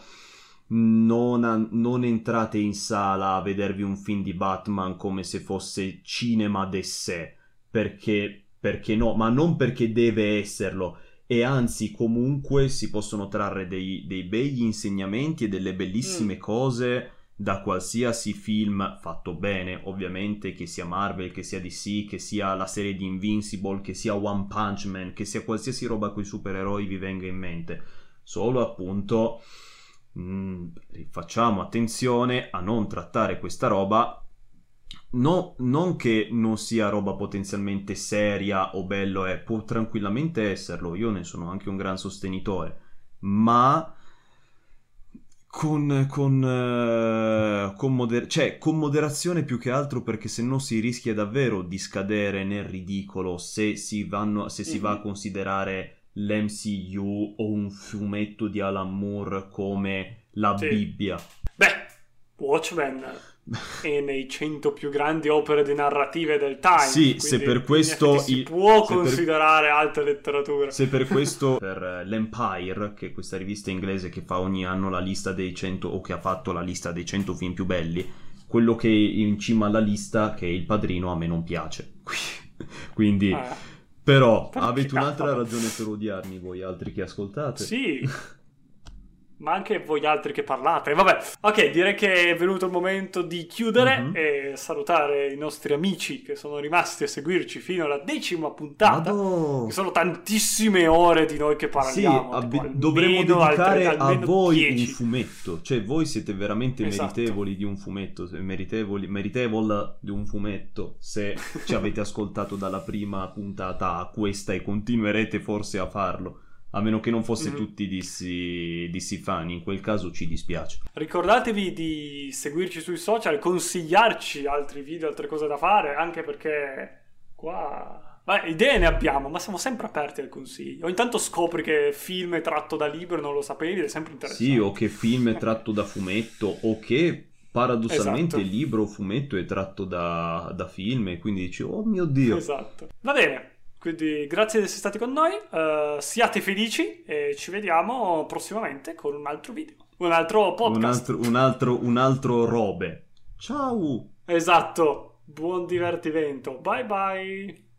non, a, non, entrate in sala a vedervi un film di Batman come se fosse cinema de sé, perché, perché no, ma non perché deve esserlo, e anzi comunque si possono trarre dei, dei begli insegnamenti e delle bellissime mm. cose da qualsiasi film fatto bene, ovviamente, che sia Marvel, che sia DC, che sia la serie di Invincible, che sia One Punch Man, che sia qualsiasi roba con i supereroi vi venga in mente. Solo appunto facciamo attenzione a non trattare questa roba. No, non che non sia roba potenzialmente seria o bello, eh, può tranquillamente esserlo, io ne sono anche un gran sostenitore, ma con, con, uh, con, moder- cioè, con moderazione più che altro perché se no si rischia davvero di scadere nel ridicolo se si, vanno, se si va a considerare l'MCU o un fumetto di Alan Moore come la sì. Bibbia. Beh, Watchmen <laughs> è nei 100 più grandi opere di narrative del time. Sì, se per questo si può considerare per... alta letteratura. Se per <laughs> questo per eh, l'Empire, che è questa rivista inglese che fa ogni anno la lista dei 100 o che ha fatto la lista dei 100 film più belli, quello che è in cima alla lista, che è il padrino, a me non piace. <laughs> Quindi, Eh, però, avete un'altra ragione per odiarmi voi altri che ascoltate. Sì. <laughs> Ma anche voi altri che parlate. Vabbè, ok, direi che è venuto il momento di chiudere Mhm. e salutare i nostri amici che sono rimasti a seguirci fino alla decima puntata. Che sono tantissime ore di noi che Sì, parliamo. abbi- tipo, almeno dovremmo dedicare altre- a voi 10. un fumetto. Cioè, voi siete veramente Esatto. meritevoli di un fumetto. Meritevoli, meritevole di un fumetto. Se ci avete ascoltato dalla prima puntata a questa e continuerete forse a farlo. A meno che non fosse Mhm. tutti DC, DC fan, in quel caso ci dispiace. Ricordatevi di seguirci sui social, consigliarci altri video, altre cose da fare, anche perché qua Beh, idee ne abbiamo, ma siamo sempre aperti al consiglio. Ogni tanto scopri che film è tratto da libro e non lo sapevi, ed è sempre interessante. Sì, o che film è tratto da fumetto, o che paradossalmente Esatto. libro o fumetto è tratto da, da film, e quindi dici, oh mio Dio. Esatto. Va bene. Quindi grazie di essere stati con noi. eh, siate felici e ci vediamo prossimamente con un altro video. Un altro podcast. Un altro, un altro, un altro robe. Ciao! Esatto. Buon divertimento. Bye bye.